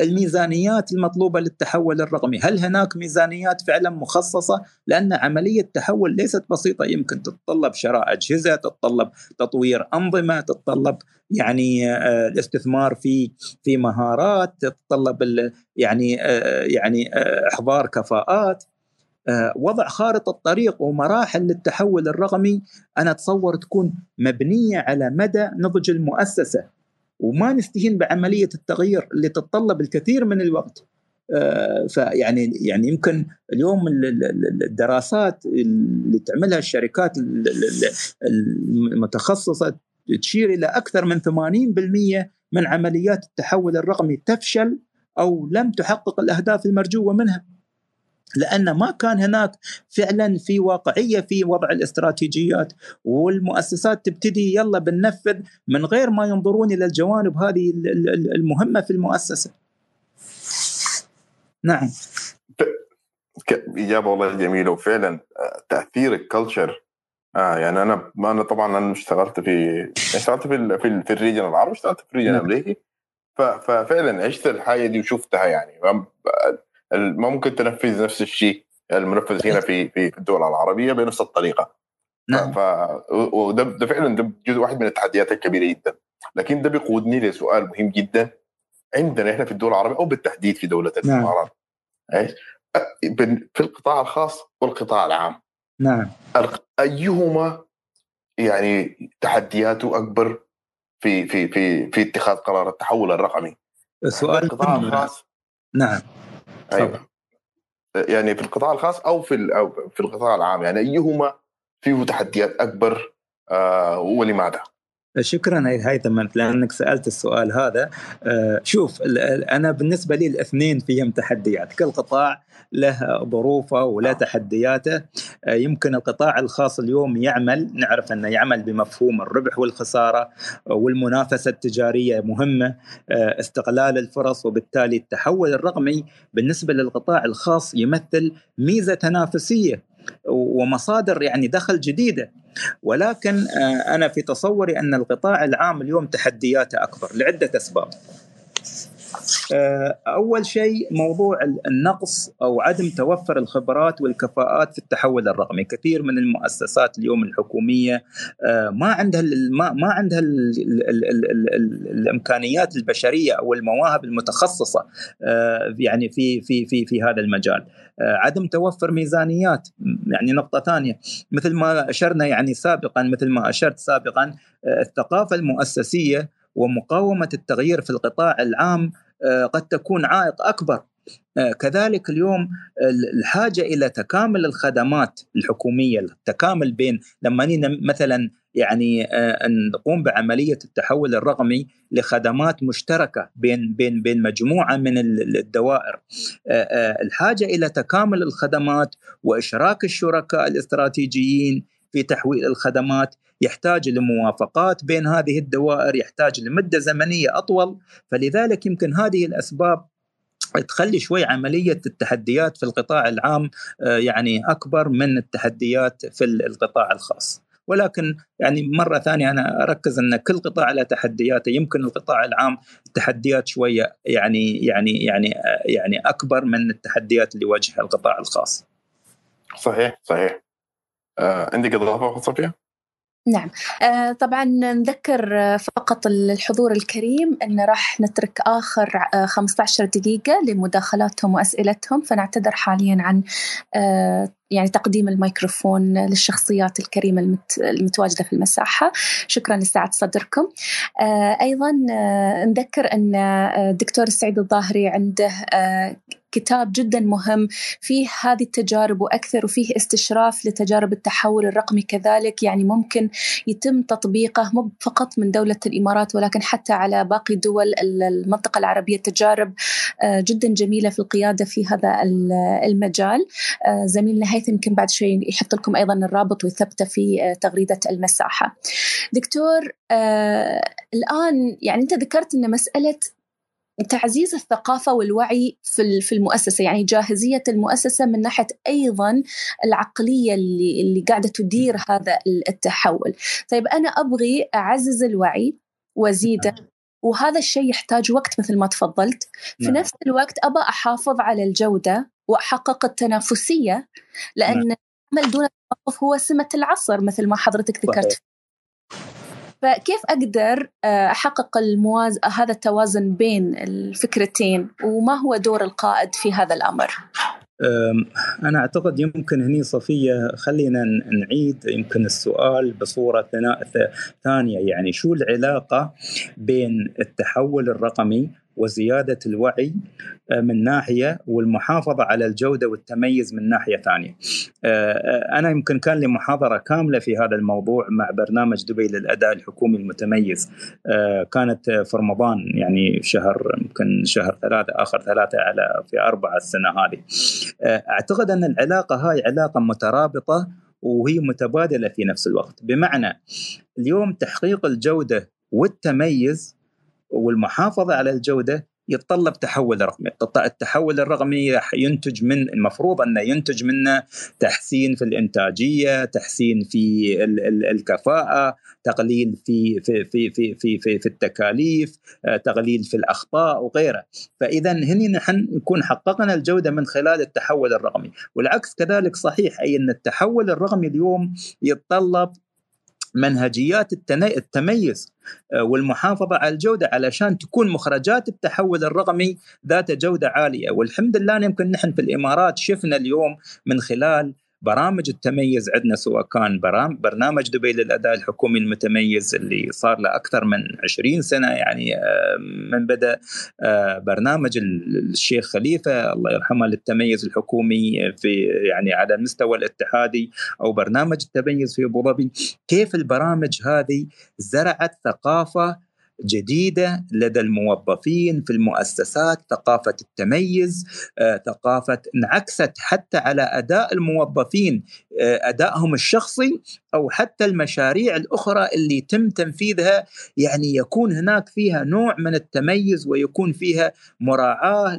الميزانيات المطلوبة للتحول الرقمي، هل هناك ميزانيات فعلا مخصصة؟ لأن عملية التحول ليست بسيطة يمكن تتطلب شراء اجهزه، تتطلب تطوير أنظمة، تتطلب يعني آه، الاستثمار في في مهارات، تتطلب يعني آه، يعني آه، إحضار كفاءات. وضع خارطة الطريق ومراحل للتحول الرقمي أنا أتصور تكون مبنية على مدى نضج المؤسسة وما نستهين بعملية التغيير اللي تتطلب الكثير من الوقت آه، فيعني يعني يمكن اليوم الدراسات اللي تعملها الشركات المتخصصة تشير إلى أكثر من 80% من عمليات التحول الرقمي تفشل أو لم تحقق الأهداف المرجوة منها. لأن ما كان هناك فعلا في واقعية في وضع الاستراتيجيات والمؤسسات تبتدي يلا بننفذ من غير ما ينظرون إلى الجوانب هذه المهمة في المؤسسة. نعم. إجابة والله جميلة وفعلا آه، تأثير ال culture آه يعني أنا ما أنا طبعا أنا اشتغلت في اشتغلت في في, في ال region العربي اشتغلت في ال region نعم. الامريكي ففعلا عشت الحاجة دي وشفتها يعني ممكن تنفذ نفس الشيء المنفذ هنا في في الدول العربية بنفس الطريقة. نعم. ف وده ده فعلا ده جزء واحد من التحديات الكبيرة جدا. لكن ده بيقودني لسؤال مهم جدا. عندنا إحنا في الدول العربية أو بالتحديد في دولة نعم. الإمارات؟ بن- في القطاع الخاص والقطاع العام. نعم. أيهما يعني تحدياته أكبر في في في في اتخاذ قرار التحول الرقمي؟ السؤال القطاع. الخاص. نعم. أيوه يعني في القطاع الخاص أو في أو في القطاع العام يعني أيهما فيه تحديات أكبر آه ولماذا؟ شكرا هيثم لأنك سألت السؤال هذا. آه، شوف أنا بالنسبة لي الاثنين فيهم تحديات. كل قطاع له ظروفه وله تحدياته. آه، يمكن القطاع الخاص اليوم يعمل نعرف أنه يعمل بمفهوم الربح والخسارة والمنافسة التجارية مهمة آه، استغلال الفرص وبالتالي التحول الرقمي بالنسبة للقطاع الخاص يمثل ميزة تنافسية ومصادر يعني دخل جديدة. ولكن آه، أنا في تصوري أن القطاع العام اليوم تحدياته أكبر لعدة أسباب. آه، أول شيء موضوع النقص أو عدم توفر الخبرات والكفاءات في التحول الرقمي، كثير من المؤسسات اليوم الحكومية آه، ما عندها ما عندها ال ال ال ال ال ال الإمكانيات البشرية أو المواهب المتخصصة آه، يعني في في في في هذا المجال. عدم توفر ميزانيات يعني نقطة ثانية مثل ما أشرنا يعني سابقا مثل ما أشرت سابقا الثقافة المؤسسية ومقاومة التغيير في القطاع العام آه، قد تكون عائق أكبر. آه، كذلك اليوم ال- الحاجة إلى تكامل الخدمات الحكومية التكامل بين لما مثلا يعني آه، نقوم بعملية التحول الرقمي لخدمات مشتركة بين بين بين مجموعة من ال- الدوائر. الحاجة إلى تكامل الخدمات وإشراك الشركاء الاستراتيجيين في تحويل الخدمات يحتاج لموافقات بين هذه الدوائر يحتاج لمدة زمنية أطول. فلذلك يمكن هذه الأسباب تخلي شوي عملية التحديات في القطاع العام آه، يعني أكبر من التحديات في القطاع الخاص. ولكن يعني مرة ثانية أنا أركز أن كل قطاع له تحدياته. يمكن القطاع العام التحديات شوية يعني يعني يعني آه، يعني أكبر من التحديات اللي يواجهها القطاع الخاص. صحيح صحيح. عندك إضافة أخت صفية؟ نعم. آه، طبعا نذكر آه، فقط الحضور الكريم أن راح نترك آخر آه، 15 دقيقة لمداخلاتهم وأسئلتهم فنعتذر حاليا عن آه، يعني تقديم الميكروفون للشخصيات الكريمة المت- المتواجدة في المساحة. شكرا لسعة صدركم. آه، أيضا آه، نذكر أن آه، الدكتور السعيد الظاهري عنده آه، كتاب جدا مهم فيه هذه التجارب وأكثر وفيه استشراف لتجارب التحول الرقمي كذلك. يعني ممكن يتم تطبيقه مو فقط من دولة الإمارات ولكن حتى على باقي دول المنطقة العربية. تجارب آه، جدا جميلة في القيادة في هذا ال- المجال. آه، زميلنا هيثم يمكن بعد شوي يحط لكم أيضا الرابط ويثبته في آه، تغريدة المساحة. دكتور الآن يعني أنت ذكرت إن مسألة تعزيز الثقافة والوعي في ال- في المؤسسة يعني جاهزية المؤسسة من ناحية أيضا العقلية اللي, اللي قاعدة تدير هذا ال- التحول طيب أنا أبغي أعزز الوعي وأزيده وهذا الشيء يحتاج وقت مثل ما تفضلت في نعم. نفس الوقت أبى أحافظ على الجودة وأحقق التنافسية لأن العمل دون توقف هو سمة العصر مثل ما حضرتك ذكرت صحيح. فكيف أقدر آه، أحقق المواز... هذا التوازن بين الفكرتين وما هو دور القائد في هذا الأمر؟ أم، أنا أعتقد يمكن هني صفية خلينا نعيد يمكن السؤال بصورة ثانية يعني شو العلاقة بين التحول الرقمي وزيادة الوعي آه، من ناحية والمحافظة على الجودة والتميز من ناحية ثانية. آه، آه، أنا يمكن كان لي محاضرة كاملة في هذا الموضوع مع برنامج دبي للأداء الحكومي المتميز. كانت في رمضان يعني شهر يمكن شهر ثلاثة آخر ثلاثة على في أربعة السنة هذه. أعتقد أن العلاقة هاي علاقة مترابطة وهي متبادلة في نفس الوقت. بمعنى اليوم تحقيق الجودة والتميز والمحافظة على الجودة يتطلب تحول رقمي. التحول الرقمي راح ينتج من المفروض أنه ينتج منه تحسين في الإنتاجية تحسين في ال- ال- الكفاءة تقليل في في في في في في, في التكاليف آه، تقليل في الأخطاء وغيرها فإذا هنا نحن نكون حققنا الجودة من خلال التحول الرقمي. والعكس كذلك صحيح أي أن التحول الرقمي اليوم يتطلب منهجيات التميز آه، والمحافظة على الجودة علشان تكون مخرجات التحول الرقمي ذات جودة عالية. والحمد لله يمكن نحن في الإمارات شفنا اليوم من خلال برامج التميز عندنا سواء كان برنامج دبي للأداء الحكومي المتميز اللي صار له أكثر من 20 سنة يعني آه، من بدأ آه، برنامج الشيخ خليفة الله يرحمه للتميز الحكومي في يعني على المستوى الاتحادي أو برنامج التميز في أبو ظبي. كيف البرامج هذه زرعت ثقافة جديدة لدى الموظفين في المؤسسات ثقافة التميز آه، ثقافة انعكست حتى على أداء الموظفين آه، أدائهم الشخصي أو حتى المشاريع الأخرى اللي يتم تنفيذها. يعني يكون هناك فيها نوع من التميز ويكون فيها مراعاة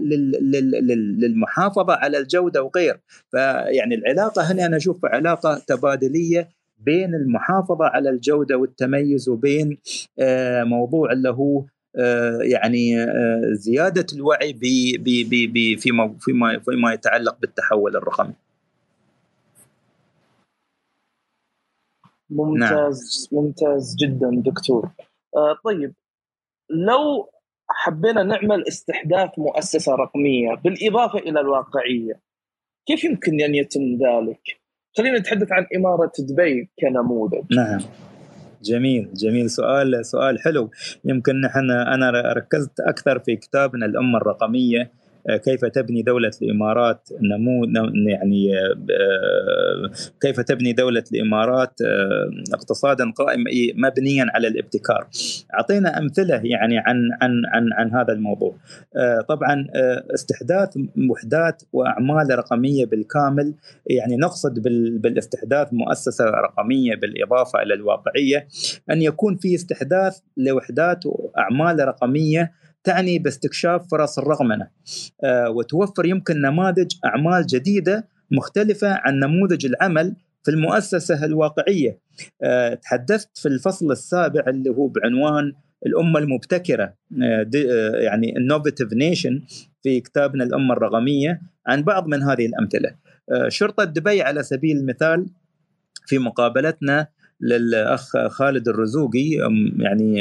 للمحافظة على الجودة وغير. فيعني العلاقة هنا أنا أشوف علاقة تبادلية بين المحافظة على الجودة والتميز وبين آه، موضوع اللي هو آه، يعني آه، زيادة الوعي فيما فيما فيما يتعلق بالتحول الرقمي. ممتاز نعم. ممتاز جدا دكتور. طيب لو حبينا نعمل استحداث مؤسسة رقمية بالإضافة إلى الواقعية كيف يمكن أن يتم ذلك؟ خلينا نتحدث عن إمارة دبي كنموذج. نعم. جميل جميل. سؤال سؤال حلو. يمكن نحن أنا ركزت أكثر في كتابنا الأمة الرقمية. كيف تبني دولة الإمارات؟ نمو يعني آه، كيف تبني دولة الإمارات آه، اقتصادا قائم مبنيا على الابتكار؟ أعطينا أمثلة يعني عن عن عن عن هذا الموضوع. طبعا استحداث وحدات وأعمال رقمية بالكامل يعني نقصد بالاستحداث مؤسسة رقمية بالإضافة إلى الواقعية أن يكون في استحداث لوحدات وأعمال رقمية تعني باستكشاف فرص الرقمنه آه، وتوفر يمكن نماذج أعمال جديدة مختلفة عن نموذج العمل في المؤسسة الواقعية. آه، تحدثت في الفصل السابع اللي هو بعنوان الأمة المبتكرة. آه، يعني innovative نيشن في كتابنا الأمة الرقميه عن بعض من هذه الأمثلة. شرطة دبي على سبيل المثال في مقابلتنا للأخ خالد الرزوقي يعني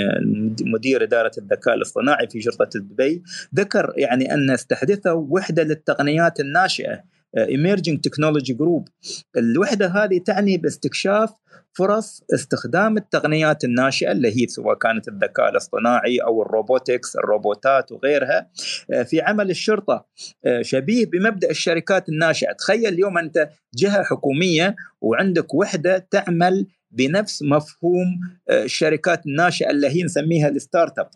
مدير إدارة الذكاء الاصطناعي في شرطة دبي ذكر يعني أن استحدثوا وحدة للتقنيات الناشئة emerging technology group الوحدة هذه تعني باستكشاف فرص استخدام التقنيات الناشئة اللي هي سواء كانت الذكاء الاصطناعي أو ال robotics الروبوتات وغيرها في عمل الشرطة آه، شبيه بمبدأ الشركات الناشئة. تخيل اليوم أنت جهة حكومية وعندك وحدة تعمل بنفس مفهوم آه، الشركات الناشئه اللي هي نسميها ال startup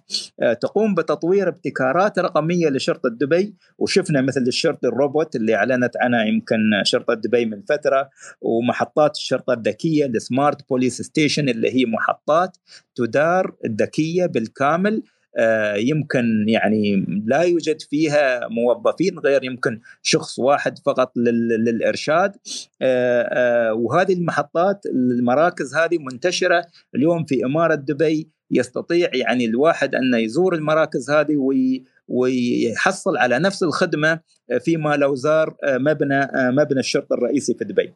آه، تقوم بتطوير ابتكارات رقمية لشرطة دبي. وشفنا مثل الشرطة الروبوت اللي أعلنت عنها يمكن شرطة دبي من فترة ومحطات الشرطة الذكية ال smart police station اللي هي محطات تدار الذكية بالكامل. آه، يمكن يعني لا يوجد فيها موظفين غير يمكن شخص واحد فقط للإرشاد آه، آه، وهذه المحطات المراكز هذه منتشرة اليوم في إمارة دبي يستطيع يعني الواحد أن يزور المراكز هذه وي ويحصل على نفس الخدمة فيما لو زار مبنى مبنى الشرطة الرئيسي في دبي.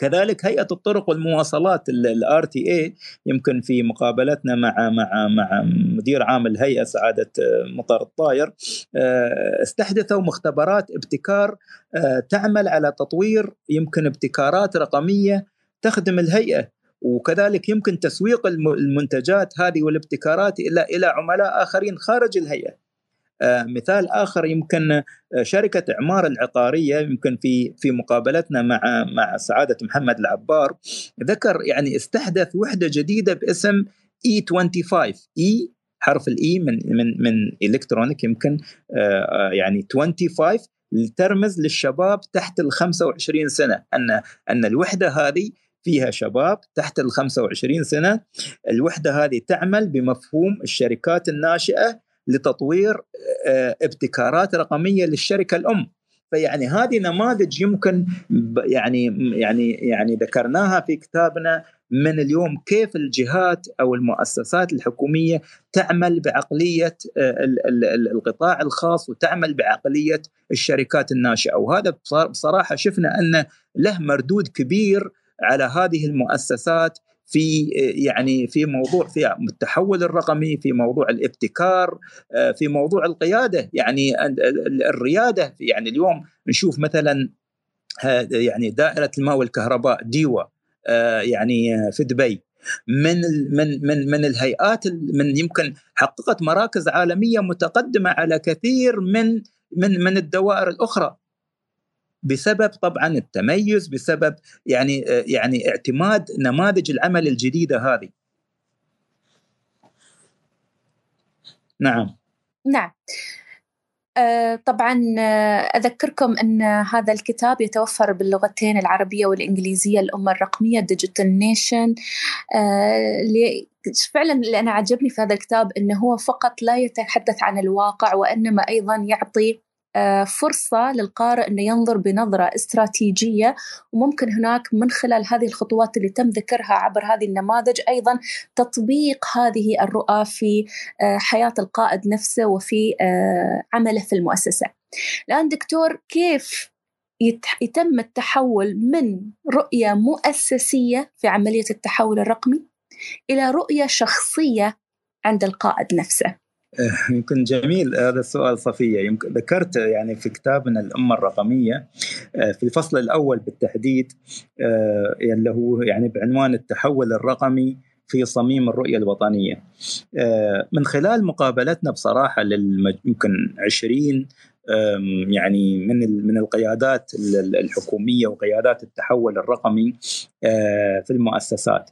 كذلك هيئة الطرق والمواصلات ال RTA يمكن في مقابلتنا مع مع مع مدير عام الهيئة سعادة آه، مطر الطاير آه، استحدثوا مختبرات ابتكار آه، تعمل على تطوير يمكن ابتكارات رقمية تخدم الهيئة وكذلك يمكن تسويق المنتجات هذه والابتكارات إلى إلى عملاء آخرين خارج الهيئة. مثال آخر يمكن آه، شركة إعمار العقارية يمكن في في مقابلتنا مع مع سعادة محمد العبار ذكر يعني استحدث وحدة جديدة باسم E25 E حرف ال E من من من electronic يمكن آه، يعني 25 ترمز للشباب تحت ال 25 سنة أن أن الوحدة هذه فيها شباب تحت ال 25 سنة الوحدة هذه تعمل بمفهوم الشركات الناشئة لتطوير آه، ابتكارات رقمية للشركة الأم. فيعني هذه نماذج يمكن يعني يعني يعني ذكرناها في كتابنا من اليوم كيف الجهات أو المؤسسات الحكومية تعمل بعقلية آه، القطاع الخاص وتعمل بعقلية الشركات الناشئة. وهذا بصراحة شفنا ان له مردود كبير على هذه المؤسسات في يعني في موضوع في التحول الرقمي في موضوع الابتكار في موضوع القيادة يعني الريادة. يعني اليوم نشوف مثلا يعني دائرة الماء والكهرباء ديوا يعني في دبي. من من من من الهيئات من يمكن حققت مراكز عالمية متقدمة على كثير من من من الدوائر الأخرى. بسبب طبعا التميز بسبب يعني يعني اعتماد نماذج العمل الجديدة هذه. نعم. نعم. آه، طبعا آه، أذكركم أن هذا الكتاب يتوفر باللغتين العربية والإنجليزية الأمة الرقمية Digital Nation آه، فعلا اللي أنا عجبني في هذا الكتاب أنه هو فقط لا يتحدث عن الواقع وإنما أيضا يعطي فرصة للقارئ أنه ينظر بنظرة استراتيجية وممكن هناك من خلال هذه الخطوات اللي تم ذكرها عبر هذه النماذج أيضا تطبيق هذه الرؤى في آه، حياة القائد نفسه وفي آه، عمله في المؤسسة. الآن دكتور كيف يتم التحول من رؤية مؤسسية في عملية التحول الرقمي إلى رؤية شخصية عند القائد نفسه؟ يمكن جميل. هذا السؤال صفية. يمكن ذكرت يعني في كتابنا الأمة الرقمية آه، في الفصل الأول بالتحديد آه، اللي هو يعني بعنوان التحول الرقمي في صميم الرؤية الوطنية. آه، من خلال مقابلتنا بصراحة يمكن 20 يعني من من القيادات الحكومية وقيادات التحول الرقمي في المؤسسات.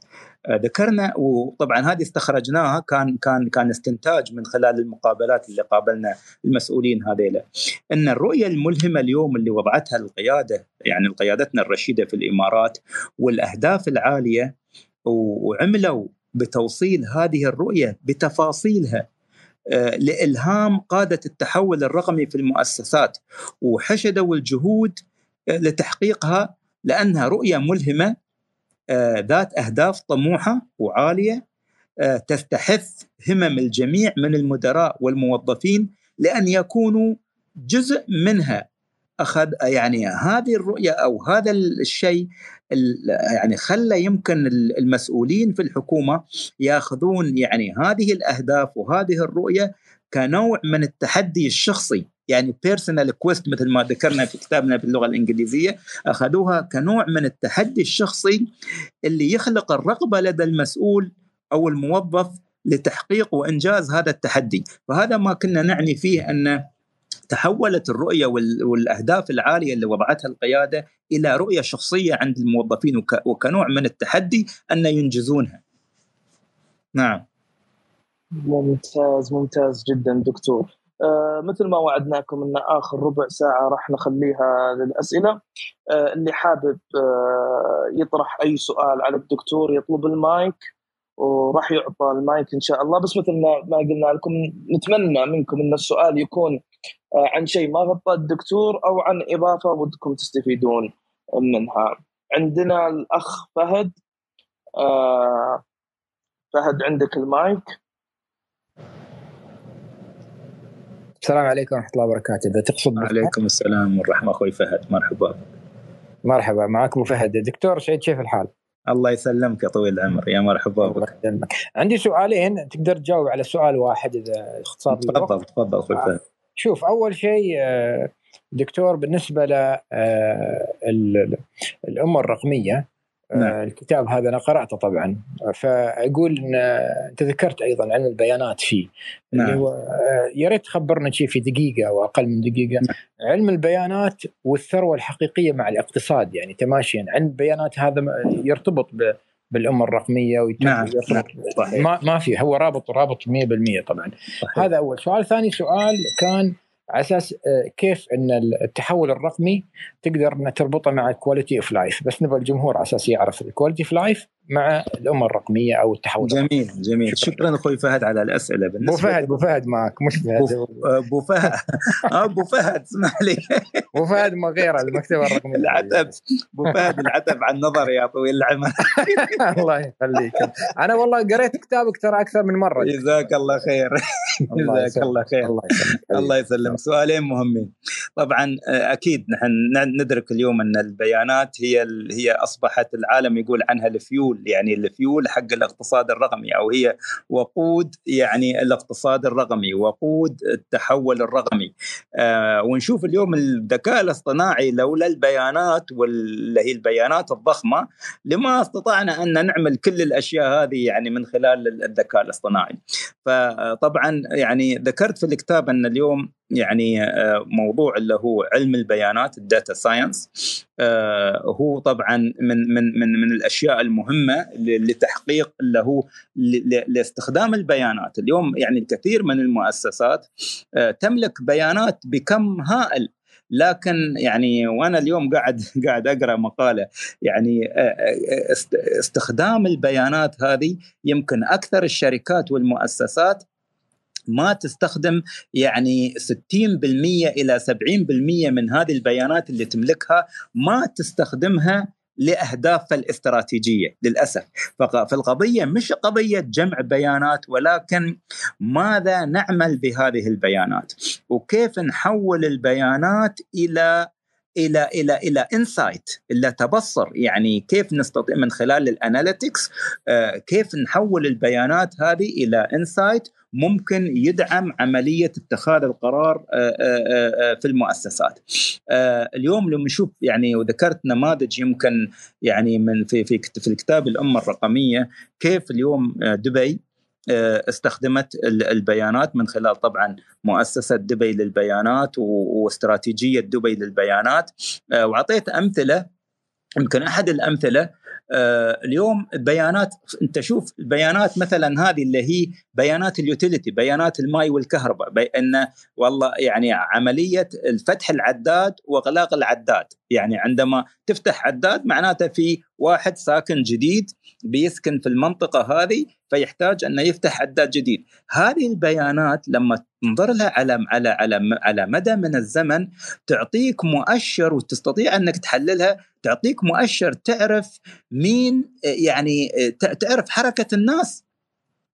ذكرنا وطبعا هذه استخرجناها كان كان كان استنتاج من خلال المقابلات اللي قابلنا المسؤولين هذيلا إن الرؤية الملهمة اليوم اللي وضعتها القيادة يعني قيادتنا الرشيدة في الإمارات والأهداف العالية وعملوا بتوصيل هذه الرؤية بتفاصيلها آه، لإلهام قادة التحول الرقمي في المؤسسات وحشدوا الجهود آه، لتحقيقها لأنها رؤية ملهمة آه، ذات أهداف طموحة وعالية آه، تستحث همم الجميع من المدراء والموظفين لأن يكونوا جزء منها. أخذ يعني هذه الرؤية أو هذا الشيء يعني خلى يمكن المسؤولين في الحكومة يأخذون يعني هذه الأهداف وهذه الرؤية كنوع من التحدي الشخصي. يعني بيرسونال كويست مثل ما ذكرنا في كتابنا باللغة الإنجليزية أخذوها كنوع من التحدي الشخصي اللي يخلق الرغبة لدى المسؤول أو الموظف لتحقيق وإنجاز هذا التحدي فهذا ما كنا نعني فيه أن تحولت الرؤية والأهداف العالية اللي وضعتها القيادة إلى رؤية شخصية عند الموظفين وكنوع من التحدي أن ينجزونها. نعم. ممتاز ممتاز جدا دكتور. آه مثل ما وعدناكم إن آخر ربع ساعة راح نخليها للأسئلة. آه اللي حابب آه يطرح أي سؤال على الدكتور يطلب المايك وراح يعطى المايك إن شاء الله. بس مثل ما قلنا لكم نتمنى منكم إن السؤال يكون عن شيء ما غطى الدكتور أو عن إضافة ودكم تستفيدون منها. عندنا الأخ فهد فهد عندك المايك. السلام عليكم ورحمة الله وبركاته. إذا تقصد عليكم السلام والرحمة. أخوي فهد مرحبا. مرحبا معكم فهد. دكتور سعيد كيف الحال؟ الله يسلمك يا طويل العمر. يا مرحبا بك. عندي سؤالين تقدر تجاوب على سؤال واحد إذا اختصار تفضل تفضل أخوي آه، فهد. شوف أول شيء آه، دكتور بالنسبة للامه آه، الرقمية نعم. آه، الكتاب هذا أنا قرأته طبعا فأقول إن انت ذكرت أيضا عن البيانات فيه نعم. اللي هو آه، يا ريت تخبرنا شيء في دقيقة أو أقل من دقيقة نعم. علم البيانات والثروة الحقيقية مع الاقتصاد يعني تماشيا عن البيانات هذا يرتبط بالأمة الرقمية نعم. نعم. ما ما في هو رابط رابط 100% طبعا صحيح. هذا أول سؤال ثاني سؤال كان على أساس آه، كيف إن التحول الرقمي تقدر ان تربطه مع ال quality of life بس نبغى الجمهور على أساس يعرف ال quality of life مع الأمة الرقمية أو التحول جميل. جميل. شكرا, شكرا أخوي فهد على الأسئلة. بالنسبة ابو فهد أبو فهد معك مش فهد. أبو فهد. أبو فهد اسمح لي. أبو فهد ما غيره المكتبة الرقمية. العتب. أبو فهد العتب عن نظر يا طويل العمر. الله يخليك. أنا والله قريت كتابك ترى أكثر من مرة. جزاك الله خير. جزاك الله خير. الله يسلمك. الله يسلمك. سؤالين مهمين. طبعا أكيد نحن ندرك اليوم أن البيانات هي هي أصبحت العالم يقول عنها الفيول. يعني الفيول حق الاقتصاد الرقمي أو هي وقود يعني الاقتصاد الرقمي وقود التحول الرقمي. آه ونشوف اليوم الذكاء الاصطناعي لولا البيانات واللي هي البيانات الضخمة لما استطعنا أن نعمل كل الأشياء هذه يعني من خلال الذكاء الاصطناعي. فطبعا يعني ذكرت في الكتاب أن اليوم يعني آه، موضوع اللي هو علم البيانات ال data science آه، هو طبعا من من من من الأشياء المهمة لتحقيق اللي هو لاستخدام البيانات. اليوم يعني الكثير من المؤسسات آه، تملك بيانات بكم هائل. لكن يعني وأنا اليوم قاعد قاعد أقرأ مقالة يعني استخدام البيانات هذه يمكن أكثر الشركات والمؤسسات ما تستخدم يعني 60% إلى 70% من هذه البيانات اللي تملكها ما تستخدمها لاهدافها الاستراتيجية للأسف. فالقضية مش قضية جمع بيانات ولكن ماذا نعمل بهذه البيانات؟ وكيف نحول البيانات إلى إلى إلى إلى insight إلى تبصر يعني كيف نستطيع من خلال ال analytics آه، كيف نحول البيانات هذه إلى insight ممكن يدعم عملية اتخاذ القرار آه، آه، في المؤسسات. اليوم لما نشوف يعني وذكرت نماذج يمكن يعني من في في في الكتاب الأمة الرقمية كيف اليوم دبي استخدمت البيانات من خلال طبعا مؤسسة دبي للبيانات واستراتيجية دبي للبيانات. آه، وأعطيت أمثلة يمكن أحد الأمثلة. آه اليوم البيانات أنت شوف البيانات مثلا هذه اللي هي بيانات ال utility بيانات الماء والكهرباء بي إن والله يعني عملية الفتح العداد واغلاق العداد. يعني عندما تفتح عداد معناته في واحد ساكن جديد بيسكن في المنطقة هذه فيحتاج أنه يفتح عداد جديد. هذه البيانات لما تنظر لها على على على على مدى من الزمن تعطيك مؤشر وتستطيع أنك تحللها تعطيك مؤشر تعرف مين يعني تعرف حركة الناس.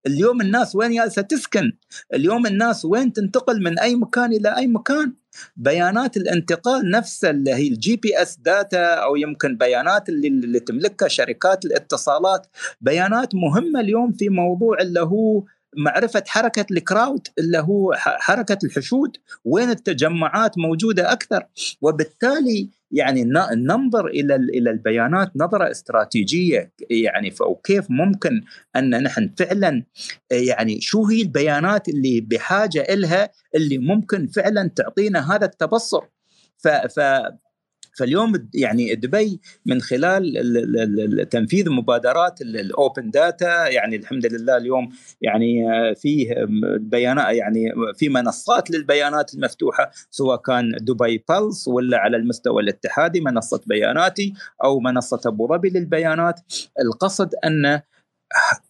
اليوم الناس وين جالسة تسكن؟ اليوم الناس وين تنتقل من أي مكان إلى أي مكان؟ بيانات الانتقال نفسها اللي هي ال GPS data أو يمكن بيانات اللي, اللي تملكها شركات الاتصالات. بيانات مهمة اليوم في موضوع اللي هو معرفة حركة الكراود اللي هو حركة الحشود وين التجمعات موجودة أكثر؟ وبالتالي يعني ننظر إلى إلى البيانات نظرة استراتيجية يعني وكيف ممكن أن نحن فعلا يعني شو هي البيانات اللي بحاجة إلها اللي ممكن فعلا تعطينا هذا التبصر؟ ف, ف فاليوم يعني دبي من خلال تنفيذ مبادرات ال open data يعني الحمد لله اليوم يعني فيه بيانات يعني في منصات للبيانات المفتوحة سواء كان دبي بلس ولا على المستوى الاتحادي منصة بياناتي أو منصة أبو ظبي للبيانات. القصد أن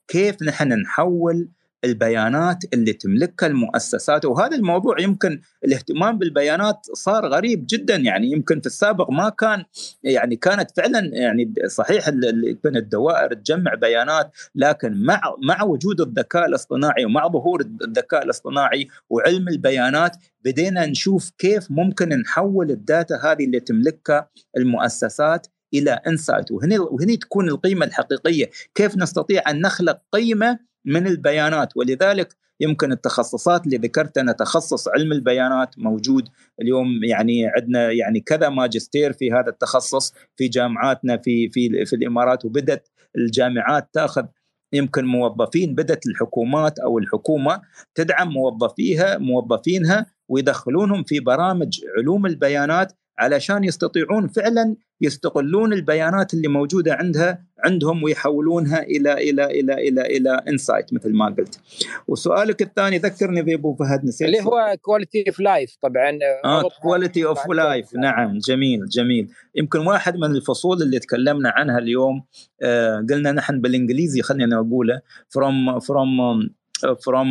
كيف نحن نحول البيانات اللي تملكها المؤسسات وهذا الموضوع يمكن الاهتمام بالبيانات صار غريب جدا. يعني يمكن في السابق ما كان يعني كانت فعلا يعني صحيح يمكن الدوائر تجمع بيانات لكن مع مع وجود الذكاء الاصطناعي ومع ظهور الذكاء الاصطناعي وعلم البيانات بدينا نشوف كيف ممكن نحول ال data هذه اللي تملكها المؤسسات إلى insight. وهنا وهنا تكون القيمة الحقيقية. كيف نستطيع أن نخلق قيمة من البيانات. ولذلك يمكن التخصصات اللي ذكرت أنا تخصص علم البيانات موجود اليوم. يعني عندنا يعني كذا ماجستير في هذا التخصص في جامعاتنا في في في الإمارات وبدت الجامعات تأخذ يمكن موظفين. بدأت الحكومات أو الحكومة تدعم موظفيها موظفينها ويدخلونهم في برامج علوم البيانات علشان يستطيعون فعلا يستغلون البيانات اللي موجودة عندها عندهم ويحولونها إلى إلى إلى إلى إلى انسايت مثل ما قلت. وسؤالك الثاني ذكرني ذي أبو فهد نسيت. اللي هو quality of life طبعا. آه quality of life نعم جميل جميل. يمكن واحد من الفصول اللي تكلمنا عنها اليوم آه قلنا نحن بالإنجليزي خلينا from from from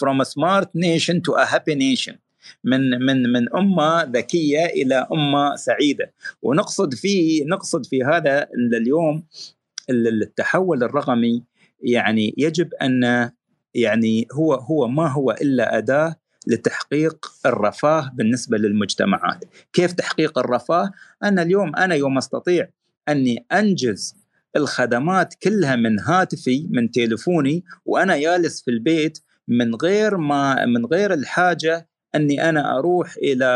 from a smart nation to a happy nation. من من من أمة ذكية إلى أمة سعيدة. ونقصد في نقصد في هذا اليوم التحول الرقمي. يعني يجب أن يعني هو هو ما هو إلا أداة لتحقيق الرفاه بالنسبة للمجتمعات، كيف تحقيق الرفاه؟ أنا اليوم أنا يوم أستطيع أني أنجز الخدمات كلها من هاتفي من تليفوني وأنا جالس في البيت من غير ما من غير الحاجة أني أنا أروح إلى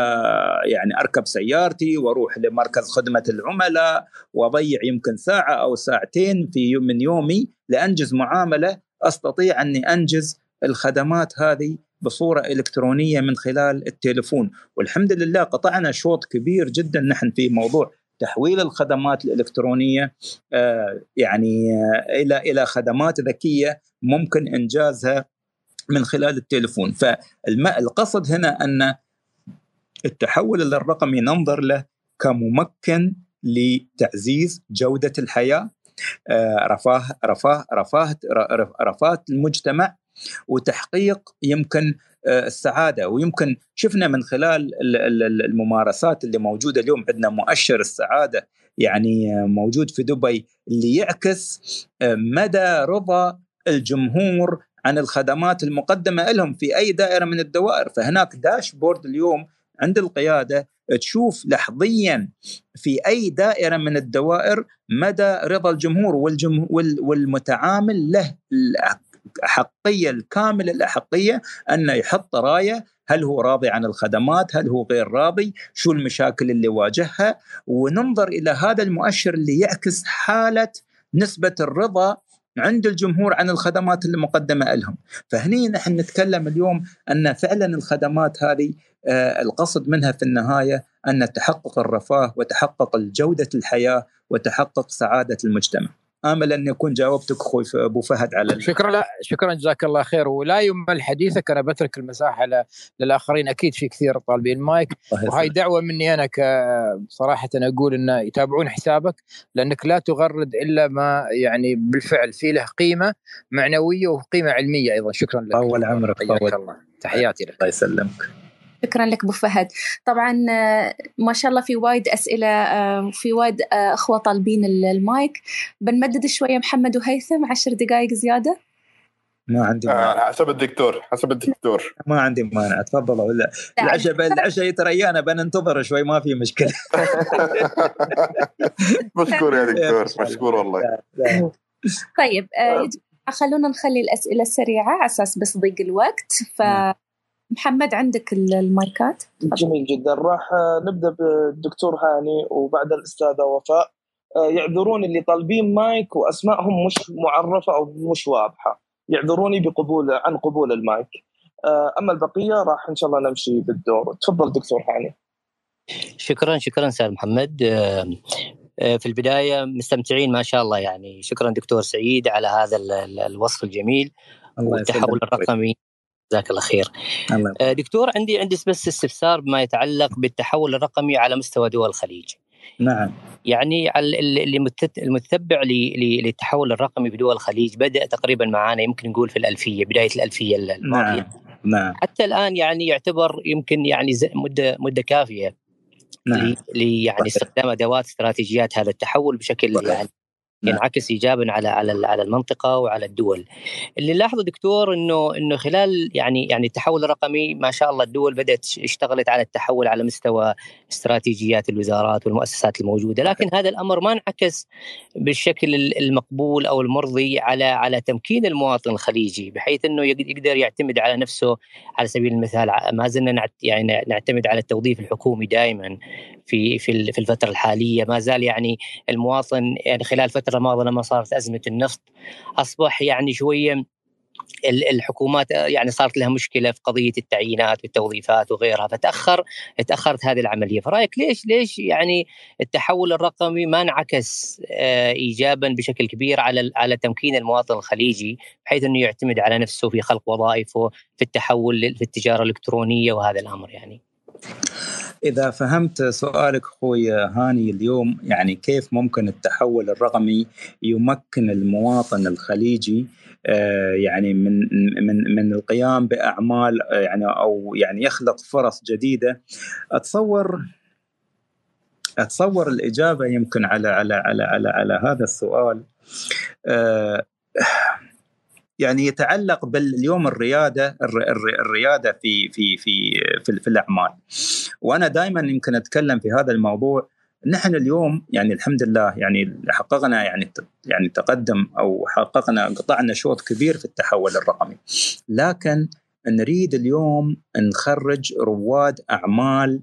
يعني أركب سيارتي وأروح لمركز خدمة العملاء وأضيع يمكن ساعة أو ساعتين في من يومي لأنجز معاملة أستطيع أني أنجز الخدمات هذه بصورة إلكترونية من خلال التليفون. والحمد لله قطعنا شوط كبير جدا نحن في موضوع تحويل الخدمات الإلكترونية آه، يعني آه، إلى إلى خدمات ذكية ممكن إنجازها من خلال التليفون. فالقصد هنا أن التحول الرقمي ننظر له كممكن لتعزيز جودة الحياة. آه، رفاه رفاه رفاه رفاه المجتمع وتحقيق يمكن آه، السعادة. ويمكن شفنا من خلال الممارسات اللي موجودة اليوم عندنا مؤشر السعادة يعني آه، موجود في دبي اللي يعكس مدى رضا الجمهور عن الخدمات المقدمة لهم في أي دائرة من الدوائر. فهناك داشبورد اليوم عند القيادة تشوف لحظيا في أي دائرة من الدوائر مدى رضا الجمهور والجمهور والمتعامل له الأحقية الكاملة الأحقية أنه يحط راية هل هو راضي عن الخدمات هل هو غير راضي شو المشاكل اللي واجهها وننظر إلى هذا المؤشر اللي يعكس حالة نسبة الرضا عند الجمهور عن الخدمات اللي مقدمة لهم. فهني نحن نتكلم اليوم أن فعلا الخدمات هذه آه، القصد منها في النهاية أن تحقق الرفاه وتحقق جودة الحياة وتحقق سعادة المجتمع. آمل أن يكون جاوبتك أخوي أبو فهد على شكرا لا شكرا جزاك الله خير. ولا يمل حديثك أنا بترك المساحة للآخرين. أكيد في كثير طالبين مايك. وهاي دعوة مني أنا صراحة أقول انه يتابعون حسابك لأنك لا تغرد إلا ما يعني بالفعل في له قيمة معنوية وقيمة علمية أيضا. شكرا لك. اول عمرك حياك الله. تحياتي لك. الله يسلمك. شكرا لك أبو فهد. طبعا آه، ما شاء الله في وايد أسئلة آه، في وايد آه، أخوة طالبين المايك. بنمدد شوية محمد وهيثم عشر دقائق زيادة. ما عندي مانع. حسب الدكتور حسب الدكتور. ما عندي مانع تفضلوا ولا العشاء العشاء يتريانا بننتظر شوي ما في مشكلة. مشكور يا دكتور مشكور والله. طيب خلونا نخلي الأسئلة السريعة على أساس بس ضيق الوقت. ف محمد عندك المايكات؟ جميل جدا. راح نبدأ بالدكتور هاني وبعد الأستاذة وفاء. آه، يعذرون اللي طالبين مايك وأسمائهم مش معرفة أو مش واضحة. يعذروني بقبول عن قبول المايك. آه، أما البقية راح إن شاء الله نمشي بالدور. تفضل دكتور هاني. شكرا شكرا أستاذ محمد. آه، في البداية مستمتعين ما شاء الله يعني. شكرا دكتور سعيد على هذا الوصف الجميل والتحول الرقمي. جزاك الله خير. الله آه، دكتور عندي عندي بس استفسار بما يتعلق بالتحول الرقمي على مستوى دول الخليج. نعم. يعني اللي المتتبع للتحول الرقمي في دول الخليج بدأ تقريبا معانا يمكن نقول في الألفية بداية الألفية الماضية. نعم نعم. حتى الآن يعني يعتبر يمكن يعني مدة مدة كافية نعم. يعني استخدام أدوات استراتيجيات هذا التحول بشكل يعني. ينعكس ايجابا على على على المنطقة وعلى الدول. اللي لاحظه دكتور إنه إنه خلال يعني يعني التحول الرقمي ما شاء الله الدول بدأت اشتغلت على التحول على مستوى استراتيجيات الوزارات والمؤسسات الموجودة، لكن هذا الأمر ما انعكس بالشكل المقبول أو المرضي على على تمكين المواطن الخليجي بحيث إنه يقدر يعتمد على نفسه على سبيل المثال ما زلنا يعني نعتمد على التوظيف الحكومي دائما في في في الفترة الحالية. ما زال يعني المواطن يعني خلال الفترة الماضيه لما صارت أزمة النفط أصبح يعني شوية الحكومات يعني صارت لها مشكلة في قضية التعيينات والتوظيفات وغيرها فتأخر تأخرت هذه العملية. فرأيك ليش ليش يعني التحول الرقمي ما انعكس آه، ايجابا بشكل كبير على على تمكين المواطن الخليجي بحيث إنه يعتمد على نفسه في خلق وظائفه في التحول في التجارة الإلكترونية وهذا الأمر يعني؟ إذا فهمت سؤالك أخوي هاني اليوم يعني كيف ممكن التحول الرقمي يمكن المواطن الخليجي آه، يعني من من من القيام بأعمال آه، يعني أو يعني يخلق فرص جديدة؟ أتصور أتصور الإجابة يمكن على على على على, على هذا السؤال. آه، يعني يتعلق باليوم الريادة الريادة في في في في, في الأعمال. وأنا دائما يمكن أتكلم في هذا الموضوع. نحن اليوم يعني الحمد لله يعني حققنا يعني يعني تقدم أو حققنا قطعنا شوط كبير في التحول الرقمي. لكن نريد اليوم نخرج رواد أعمال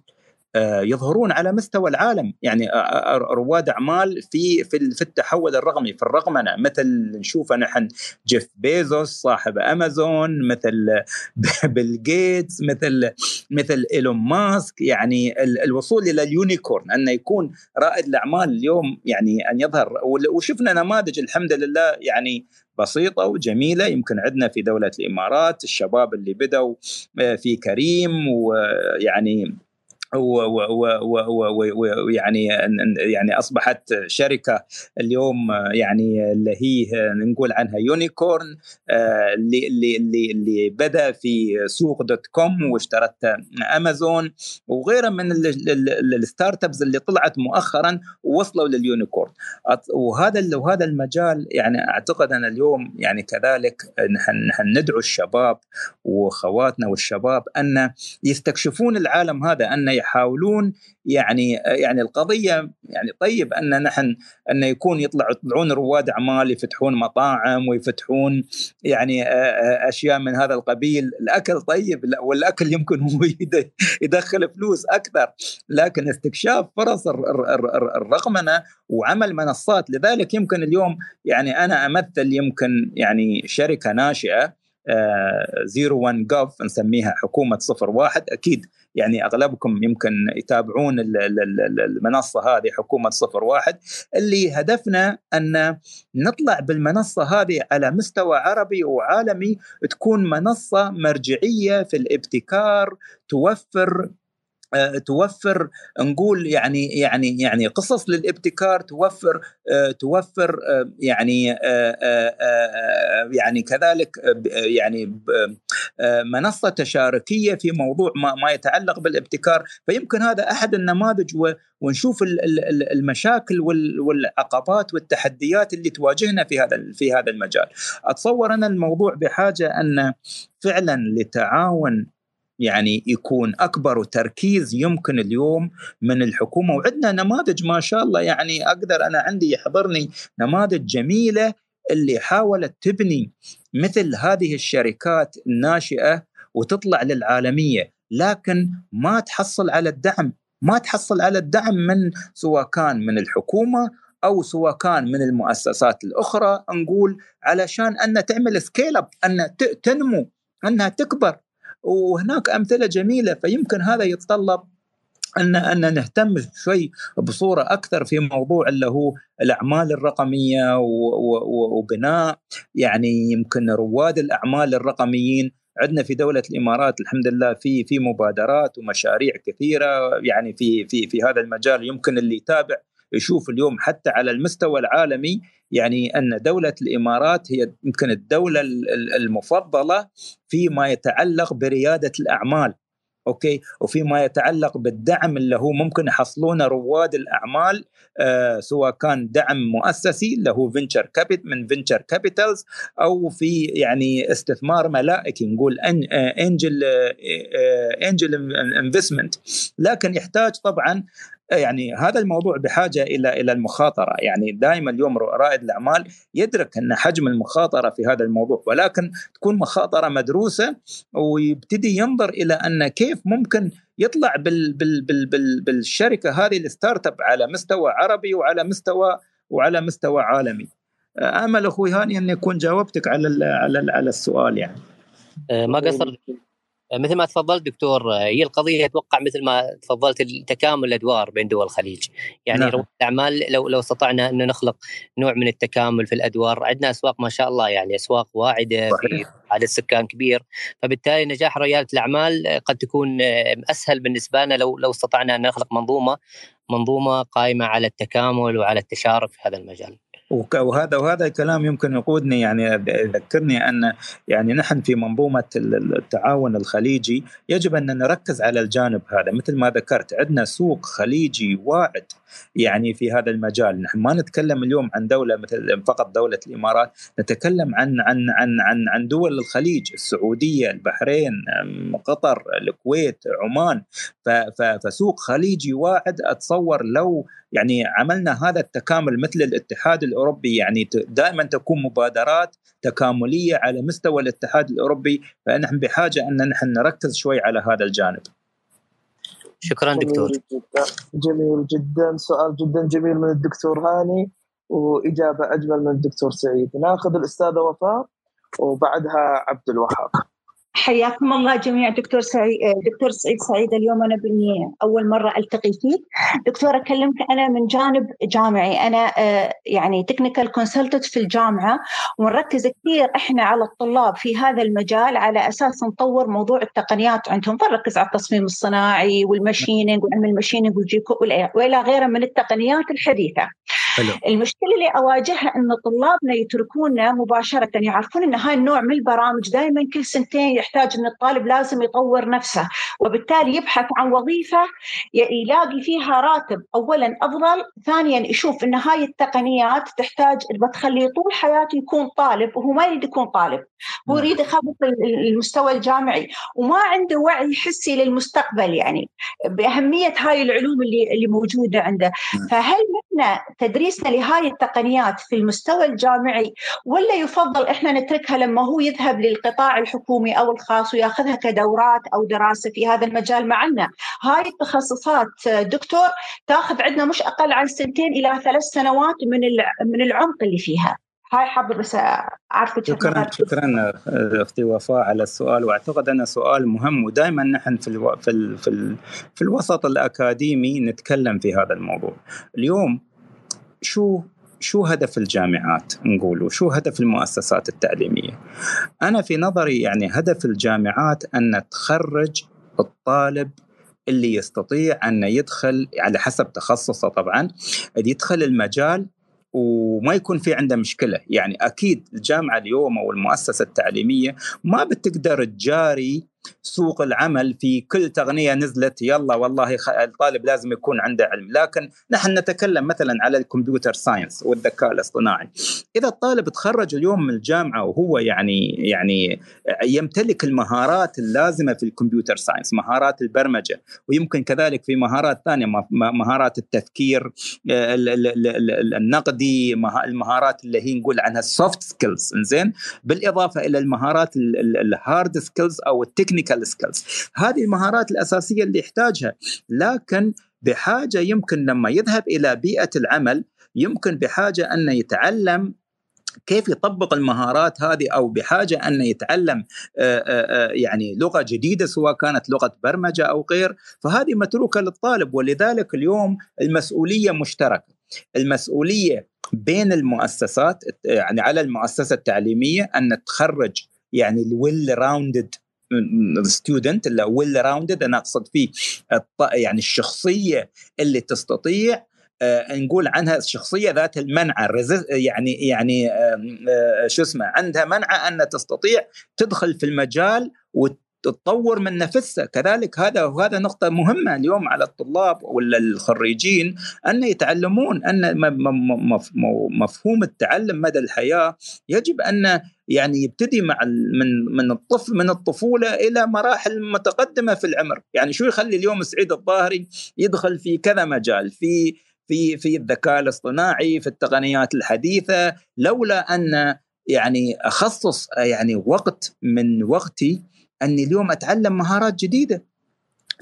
يظهرون على مستوى العالم. يعني آه، آه، رواد أعمال في في التحول الرقمي. في الرقمنه مثل نشوف نحن جيف بيزوس صاحب أمازون مثل بيل جيتس مثل مثل إيلون ماسك. يعني الوصول إلى ال unicorn انه يكون رائد الأعمال اليوم يعني أن يظهر. وشفنا نماذج الحمد لله يعني بسيطة وجميلة. يمكن عندنا في دولة الإمارات الشباب اللي بدوا في كريم ويعني ويعني يعني أصبحت شركة اليوم يعني اللي هي نقول عنها unicorn آه، اللي اللي اللي بدأ في سوق دوت كوم واشترت أمازون وغيرها من ال startups اللي طلعت مؤخرا ووصلوا لل unicorn. وهذا وهذا المجال يعني أعتقد أنا اليوم يعني كذلك نحن ندعو الشباب واخواتنا والشباب أن يستكشفون العالم هذا أن يحاولون يعني يعني القضية يعني طيب أن نحن أن يكون يطلع يطلعون رواد أعمال يفتحون مطاعم ويفتحون يعني أشياء من هذا القبيل، الأكل طيب والأكل يمكن هو يدخل فلوس أكثر، لكن استكشاف فرص الرقمنه وعمل منصات. لذلك يمكن اليوم يعني أنا أمثل يمكن يعني شركة ناشئة زيرو 1 جوف نسميها حكومة صفر واحد. أكيد يعني أغلبكم يمكن يتابعون المنصة هذه حكومة صفر واحد. اللي هدفنا أن نطلع بالمنصة هذه على مستوى عربي وعالمي تكون منصة مرجعية في الابتكار توفر آه، توفر نقول يعني يعني يعني قصص للإبتكار توفر آه، توفر آه، يعني يعني كذلك يعني منصة تشاركية في موضوع ما, ما يتعلق بالإبتكار. فيمكن هذا أحد النماذج ونشوف المشاكل والعقبات والتحديات اللي تواجهنا في هذا في هذا المجال. أتصور أنا الموضوع بحاجة أن فعلا لتعاون يعني يكون أكبر وتركيز يمكن اليوم من الحكومة. وعندنا نماذج ما شاء الله يعني أقدر أنا عندي يحضرني نماذج جميلة اللي حاولت تبني مثل هذه الشركات الناشئة وتطلع للعالمية لكن ما تحصل على الدعم. ما تحصل على الدعم من سواء كان من الحكومة أو سواء كان من المؤسسات الأخرى نقول علشان أن تعمل scale up أن تنمو أنها تكبر. وهناك أمثلة جميلة فيمكن هذا يتطلب ان أن نهتم شوي بصورة أكثر في موضوع اللي هو الأعمال الرقمية وبناء يعني يمكن رواد الأعمال الرقميين. عندنا في دولة الإمارات الحمد لله في في مبادرات ومشاريع كثيرة يعني في في في هذا المجال يمكن اللي يتابع يشوف اليوم حتى على المستوى العالمي يعني أن دولة الإمارات هي يمكن الدولة المفضلة فيما يتعلق بريادة الأعمال okay؟ وفيما يتعلق بالدعم اللي هو ممكن يحصلونه رواد الأعمال آه سواء كان دعم مؤسسي اللي هو venture capit من venture capitals أو في يعني استثمار ملائكي نقول angel angel investment لكن يحتاج طبعا يعني هذا الموضوع بحاجة إلى إلى المخاطرة. يعني دائما اليوم رائد الأعمال يدرك أن حجم المخاطرة في هذا الموضوع ولكن تكون مخاطرة مدروسة ويبتدي ينظر إلى أن كيف ممكن يطلع بال بال بال بال بالشركة هذه ال startup على مستوى عربي وعلى مستوى وعلى مستوى عالمي. امل أخوي هاني ان يكون جاوبتك على على على السؤال يعني. أه، ما قصر؟ مثل ما تفضلت دكتور هي القضية أتوقع مثل ما تفضلت تكامل الأدوار بين دول الخليج. يعني نعم. رواد الأعمال لو لو استطعنا انه نخلق نوع من التكامل في الأدوار عندنا أسواق ما شاء الله يعني أسواق واعدة في عدد سكان كبير. فبالتالي نجاح ريادة الأعمال قد تكون أسهل بالنسبة لنا لو لو استطعنا أن نخلق منظومة منظومة قائمة على التكامل وعلى التشارك في هذا المجال. وهذا وهذا الكلام يمكن يقودني يعني يذكرني أن يعني نحن في منظومة التعاون الخليجي يجب أن نركز على الجانب هذا. مثل ما ذكرت عندنا سوق خليجي واعد يعني في هذا المجال. نحن ما نتكلم اليوم عن دولة مثل فقط دولة الإمارات. نتكلم عن عن عن عن عن دول الخليج. السعودية البحرين قطر الكويت عمان. فسوق خليجي واعد. أتصور لو يعني عملنا هذا التكامل مثل الاتحاد الأوروبي يعني دائما تكون مبادرات تكاملية على مستوى الاتحاد الأوروبي فنحن بحاجة أن نحن نركز شوي على هذا الجانب. شكرا دكتور. جميل جدا. جميل جدا. سؤال جدا جميل من الدكتور هاني وإجابة أجمل من الدكتور سعيد. ناخذ الأستاذة وفاء وبعدها عبد الوهاب. حياكم الله جميع دكتور سعيد دكتور سعيد سعيد. اليوم أنا بني أول مرة ألتقي فيك. دكتور أكلمك أنا من جانب جامعي. أنا يعني technical consultant في الجامعة ونركز كثير إحنا على الطلاب في هذا المجال على أساس نطور موضوع التقنيات عندهم. فنركز على التصميم الصناعي وال machining وعلم ال machining والجيكو وإلى غيرها من التقنيات الحديثة. حلو. المشكلة اللي أواجهها إن طلابنا يتركونا مباشرة يعرفون إن هاي النوع من البرامج دائما كل سنتين يحتاج إن الطالب لازم يطور نفسه وبالتالي يبحث عن وظيفة يلاقي فيها راتب اولا أفضل ثانيا يشوف إن هاي التقنيات تحتاج بتخليه طول حياته يكون طالب وهو ما يريد يكون طالب هو يريد يخبط المستوى الجامعي وما عنده وعي حسي للمستقبل يعني بأهمية هاي العلوم اللي اللي موجودة عنده. فهل نحن تدريسنا لهاي التقنيات في المستوى الجامعي ولا يفضل إحنا نتركها لما هو يذهب للقطاع الحكومي أو الخاص ويأخذها كدورات أو دراسة في هذا المجال معنا؟ هاي التخصصات دكتور تأخذ عندنا مش أقل عن سنتين إلى ثلاث سنوات من من العمق اللي فيها. هاي حابه بس أعرف شكرا شكرا أختي وفاء على السؤال. وأعتقد انه سؤال مهم ودائما نحن في ألو... في ال... في, ال... في الوسط الأكاديمي نتكلم في هذا الموضوع. اليوم شو شو هدف الجامعات نقول وشو هدف المؤسسات التعليمية؟ أنا في نظري يعني هدف الجامعات أن تخرج الطالب اللي يستطيع أن يدخل على حسب تخصصه طبعا يدخل المجال وما يكون في عنده مشكلة. يعني أكيد الجامعة اليوم أو المؤسسة التعليمية ما بتقدر تجاري سوق العمل في كل تقنية نزلت يلا والله الطالب لازم يكون عنده علم. لكن نحن نتكلم مثلا على ال computer science والذكاء الاصطناعي. إذا الطالب تخرج اليوم من الجامعة وهو يعني يعني يمتلك المهارات اللازمة في ال computer science مهارات البرمجة ويمكن كذلك في مهارات ثانية مهارات التفكير النقدي المهارات اللي هي نقول عنها ال soft skills زين بالإضافة إلى المهارات ال hard skills أو ال technic technical skills هذه المهارات الأساسية اللي يحتاجها. لكن بحاجة يمكن لما يذهب إلى بيئة العمل يمكن بحاجة أن يتعلم كيف يطبق المهارات هذه أو بحاجة أن يتعلم يعني لغة جديدة سواء كانت لغة برمجة أو غير. فهذه متروكة للطالب ولذلك اليوم المسؤولية مشتركة. المسؤولية بين المؤسسات يعني على المؤسسة التعليمية أن تخرج يعني ال well rounded student اللي well rounded أنا أقصد فيه يعني الشخصية اللي تستطيع آه نقول عنها الشخصية ذات المنعة يعني يعني آه شو اسمه عندها منعة أن تستطيع تدخل في المجال وتطور من نفسها. كذلك هذا وهذا نقطة مهمة اليوم على الطلاب ولا الخريجين أن يتعلمون أن مفهوم التعلم مدى الحياة يجب أن يعني يبتدي مع من من الطفل من الطفولة إلى مراحل متقدمة في العمر، يعني شو يخلي اليوم سعيد الظاهري يدخل في كذا مجال؟ في في في الذكاء الاصطناعي في التقنيات الحديثة. لولا أن يعني أخصص يعني وقت من وقتي أني اليوم أتعلم مهارات جديدة.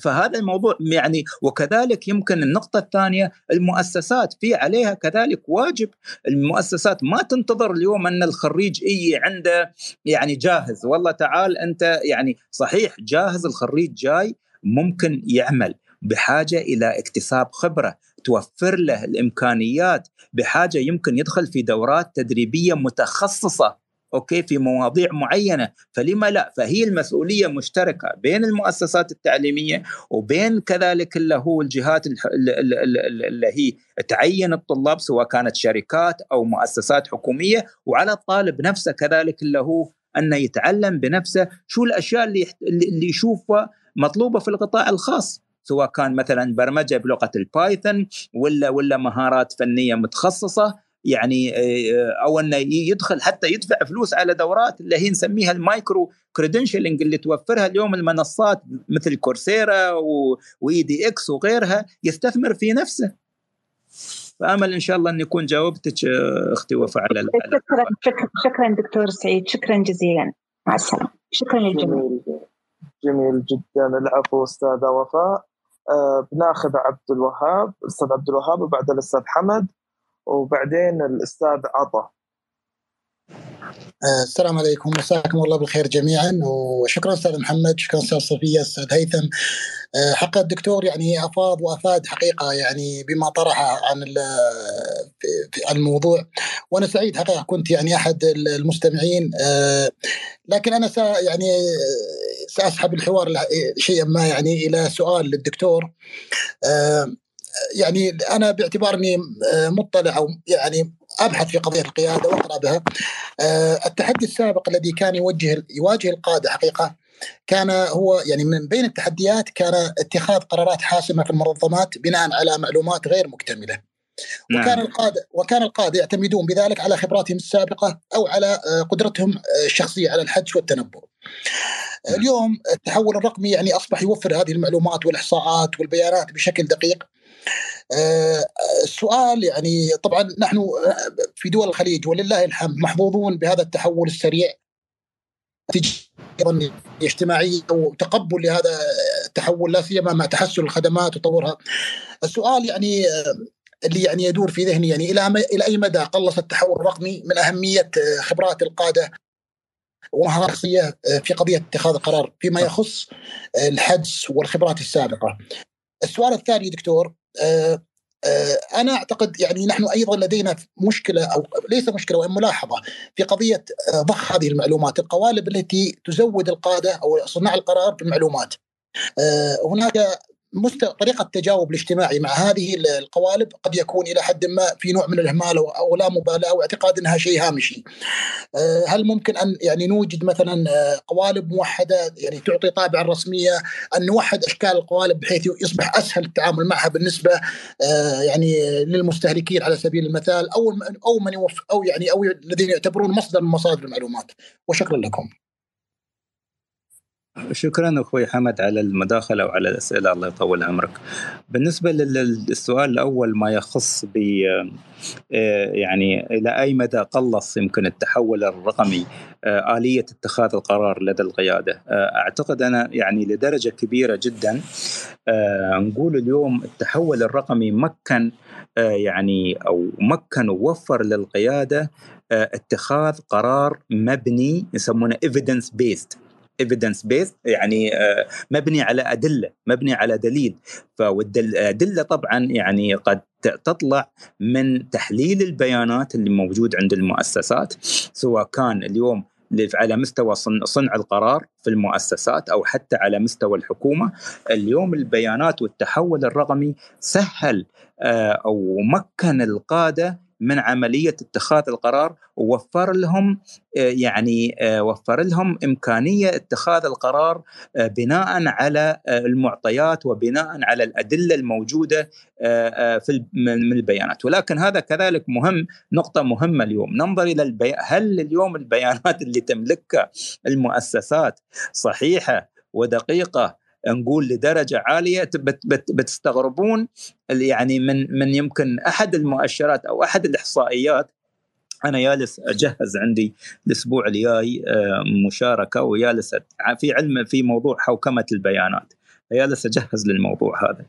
فهذا الموضوع يعني وكذلك يمكن النقطة الثانية المؤسسات في عليها كذلك واجب. المؤسسات ما تنتظر اليوم أن الخريج يجي عنده يعني جاهز. والله تعال أنت يعني صحيح جاهز الخريج جاي ممكن يعمل بحاجة إلى اكتساب خبرة توفر له الإمكانيات بحاجة يمكن يدخل في دورات تدريبية متخصصة. okay في مواضيع معينة. فلما لا؟ فهي المسؤولية مشتركة بين المؤسسات التعليمية وبين كذلك اللي هو الجهات اللي هي تعين الطلاب سواء كانت شركات أو مؤسسات حكومية وعلى الطالب نفسه كذلك اللي هو أنه يتعلم بنفسه شو الأشياء اللي اللي يشوفها مطلوبة في القطاع الخاص. سواء كان مثلا برمجة بلغة ال Python ولا ولا مهارات فنية متخصصة. يعني آه، أو أنه يدخل حتى يدفع فلوس على دورات اللي هي نسميها ال micro credentialing اللي توفرها اليوم المنصات مثل Coursera و edX وغيرها يستثمر في نفسه. فأمل إن شاء الله ان يكون جاوبتك آه، أختي وفاء على شكرا شكرا شكرا دكتور سعيد. شكرا جزيلا. مع السلامة. شكرا للجميع. جميل جدا. العفو أستاذة وفاء. آه بناخذ عبد الوهاب الاستاذ عبد الوهاب وبعد الأستاذ حمد. وبعدين الأستاذ عطا. آه، السلام عليكم. مساكم الله بالخير جميعا. وشكرا أستاذ محمد شكرا أستاذ صفية أستاذ هيثم. آه، حق الدكتور يعني أفاض وأفاد حقيقة يعني بما طرح عن الموضوع. وأنا سعيد حقيقة كنت يعني أحد المستمعين. آه، لكن أنا يعني سأسحب الحوار شيئا ما يعني إلى سؤال للدكتور. يعني أنا باعتبارني مطلع أو يعني أبحث في قضية القيادة وأقرأ بها آه، التحدي السابق الذي كان يوجه يواجه القادة حقيقة كان هو يعني من بين التحديات كان اتخاذ قرارات حاسمة في المنظمات بناء على معلومات غير مكتملة. نعم. وكان القادة وكان القادة يعتمدون بذلك على خبراتهم السابقة أو على آه، قدرتهم آه، الشخصية على الحدس والتنبؤ. نعم. اليوم التحول الرقمي يعني أصبح يوفر هذه المعلومات والإحصاءات والبيانات بشكل دقيق آه، السؤال يعني طبعا نحن في دول الخليج ولله الحمد محظوظون بهذا التحول السريع أيضا اجتماعية وتقبل لهذا التحول لا سيما مع تحسن الخدمات وتطورها. السؤال يعني آه، اللي يعني يدور في ذهني يعني إلى إلى أي مدى قلص التحول الرقمي من أهمية آه، خبرات القادة ومهارات في قضية اتخاذ القرار فيما يخص الحدس والخبرات السابقة. السؤال الثاني دكتور آه، آه، أنا أعتقد يعني نحن أيضا لدينا مشكلة أو ليس مشكلة وإن ملاحظة في قضية آه، ضخ هذه المعلومات، القوالب التي تزود القادة أو صناع القرار بالمعلومات. هناك مست... طريقة التجاوب الاجتماعي مع هذه القوالب قد يكون إلى حد ما في نوع من الإهمال أو لا مبالاة أو اعتقاد إنها شيء هامشي. آه، هل ممكن أن يعني نوجد مثلا آه، قوالب موحدة يعني تعطي طابع الرسميه أن نوحد أشكال القوالب بحيث يصبح أسهل التعامل معها بالنسبة آه، يعني للمستهلكين على سبيل المثال أو أو من يوف أو يعني أو الذين يعتبرون مصدر من مصادر المعلومات وشكرا لكم. شكرا أخوي حمد على المداخلة وعلى الأسئلة الله يطول عمرك. بالنسبة للسؤال الأول ما يخص ب آه، يعني إلى أي مدى قلص يمكن التحول الرقمي آه، آلية اتخاذ القرار لدى القيادة؟ آه، أعتقد أنا يعني لدرجة كبيرة جدا نقول اليوم التحول الرقمي مكن يعني أو مكن ووفر للقيادة اتخاذ قرار مبني يسمونه evidence based evidence based يعني آه، مبني على أدلة مبني على دليل. فالادله طبعا يعني قد تطلع من تحليل البيانات اللي موجود عند المؤسسات سواء كان اليوم على مستوى صنع القرار في المؤسسات أو حتى على مستوى الحكومة. اليوم البيانات والتحول الرقمي سهل آه، أو مكن القادة من عملية اتخاذ القرار ووفر لهم آه، يعني آه، وفر لهم إمكانية اتخاذ القرار آه، بناء على المعطيات وبناء على الأدلة الموجودة في من البيانات. ولكن هذا كذلك مهم نقطة مهمة اليوم. ننظر إلى البي... هل اليوم البيانات اللي تملكها المؤسسات صحيحة ودقيقة نقول لدرجة عالية بت بت بتستغربون يعني من من يمكن أحد المؤشرات أو أحد الإحصائيات. أنا جالس أجهز عندي الأسبوع الجاي آه، مشاركة وجالس في علم في موضوع حوكمة البيانات. جالس أجهز للموضوع هذا.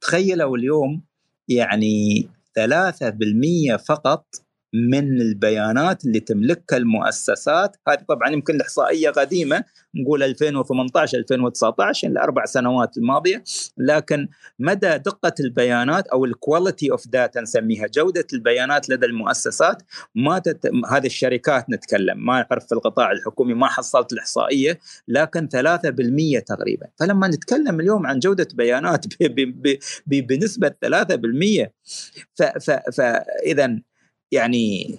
تخيلوا اليوم يعني 3% فقط من البيانات اللي تملكها المؤسسات. هذه طبعا يمكن الإحصائية قديمة نقول 2018 2019 الاربع سنوات الماضية. لكن مدى دقة البيانات أو ال quality of data نسميها جودة البيانات لدى المؤسسات ما تت... هذه الشركات نتكلم ما نعرف في القطاع الحكومي ما حصلت الإحصائية لكن 3% تقريبا. فلما نتكلم اليوم عن جودة بيانات ب... ب... ب... بنسبة 3% فاذا يعني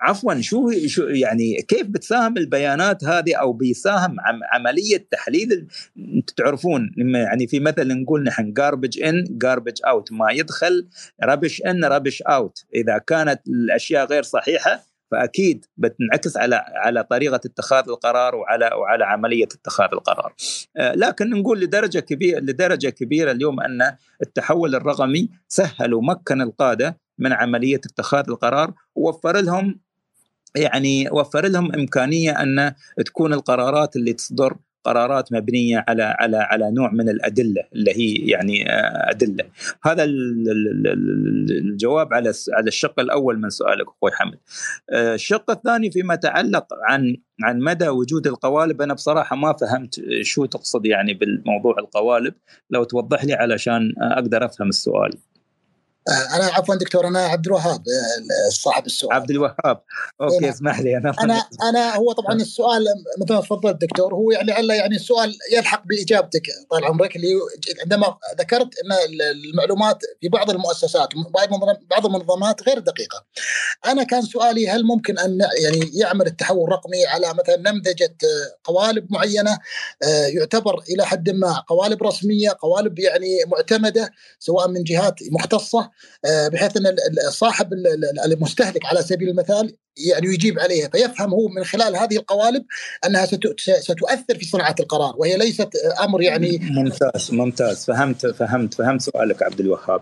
عفوا شو شو يعني كيف بتساهم البيانات هذه أو بيساهم عملية تحليل أنتم تعرفون يعني في مثل نقول نحن garbage in garbage out ما يدخل rubbish in rubbish out إذا كانت الأشياء غير صحيحة فأكيد بتنعكس على على طريقة اتخاذ القرار وعلى وعلى عملية اتخاذ القرار. آه، لكن نقول لدرجة كبيره لدرجة كبيرة اليوم أن التحول الرقمي سهل ومكن القادة من عملية اتخاذ القرار ووفر لهم يعني وفر لهم إمكانية أن تكون القرارات اللي تصدر قرارات مبنية على على على نوع من الأدلة اللي هي يعني آه، أدلة. هذا الجواب على على الشق الأول من سؤالك أخوي حمد. آه، الشق الثاني فيما يتعلق عن عن مدى وجود القوالب أنا بصراحة ما فهمت شو تقصد يعني بالموضوع القوالب. لو توضح لي علشان أقدر أفهم السؤال. آه، أنا عفوا دكتور أنا عبد الوهاب آه، صاحب السؤال. عبد الوهاب. أوكي إيه اسمح لي أنا أنا أنا هو طبعا السؤال مثل ما تفضلت دكتور هو يعني لعل يعني السؤال يلحق بإجابتك طال عمرك اللي عندما ذكرت إن المعلومات في بعض المؤسسات بعض المنظمات غير دقيقة. أنا كان سؤالي هل ممكن أن يعني يعمل التحول الرقمي على مثلا نمذجة آه، قوالب معينة يعتبر إلى حد ما قوالب رسمية قوالب يعني معتمدة سواء من جهات مختصة آه، بحيث أن صاحب المستهلك على سبيل المثال يعني يجيب عليها فيفهم هو من خلال هذه القوالب أنها ستؤثر في صناعة القرار وهي ليست أمر يعني ممتاز ممتاز. فهمت فهمت فهمت سؤالك عبد الوهاب.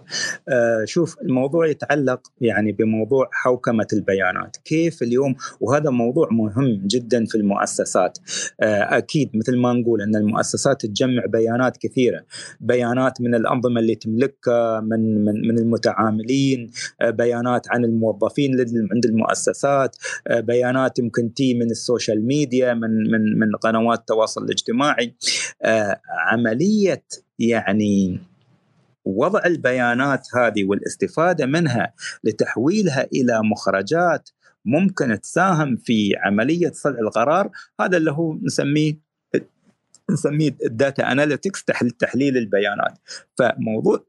آه شوف الموضوع يتعلق يعني بموضوع حوكمة البيانات. كيف اليوم؟ وهذا موضوع مهم جدا في المؤسسات. آه أكيد مثل ما نقول أن المؤسسات تجمع بيانات كثيرة. بيانات من الأنظمة اللي تملكها من من من المتعاملين آه بيانات عن الموظفين عند المؤسسات بيانات آه، بيانات يمكن تي من ال social media من من من قنوات التواصل الاجتماعي. آه، عملية يعني وضع البيانات هذه والاستفادة منها لتحويلها إلى مخرجات ممكن تساهم في عملية صنع القرار هذا اللي هو نسميه نسميه ال data analytics تحليل البيانات. فموضوع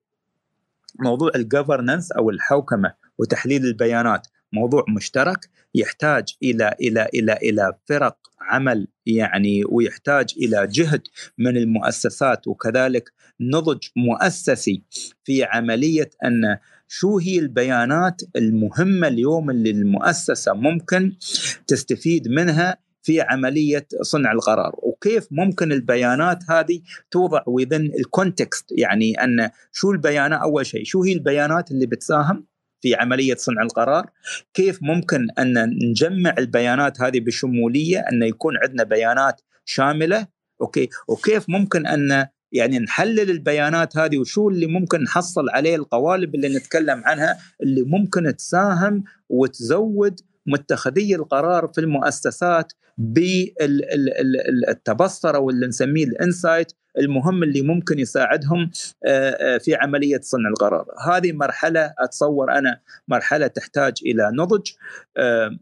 موضوع ال governance أو الحوكمة وتحليل البيانات. موضوع مشترك يحتاج إلى إلى إلى إلى فرق عمل يعني ويحتاج إلى جهد من المؤسسات وكذلك نضج مؤسسي في عملية أن شو هي البيانات المهمة اليوم اللي المؤسسة ممكن تستفيد منها في عملية صنع القرار. وكيف ممكن البيانات هذه توضع وذن الكونتكست يعني أن شو البيانات؟ أول شيء شو هي البيانات اللي بتساهم في عملية صنع القرار؟ كيف ممكن أن نجمع البيانات هذه بشمولية أن يكون عندنا بيانات شاملة؟ okay. وكيف ممكن أن يعني نحلل البيانات هذه؟ وشو اللي ممكن نحصل عليه؟ القوالب اللي نتكلم عنها اللي ممكن تساهم وتزود متخذي القرار في المؤسسات بالتبصرة واللي نسميه ال insight المهم اللي ممكن يساعدهم آه، آه، في عملية صنع القرار. هذه مرحلة أتصور أنا مرحلة تحتاج إلى نضج. آه،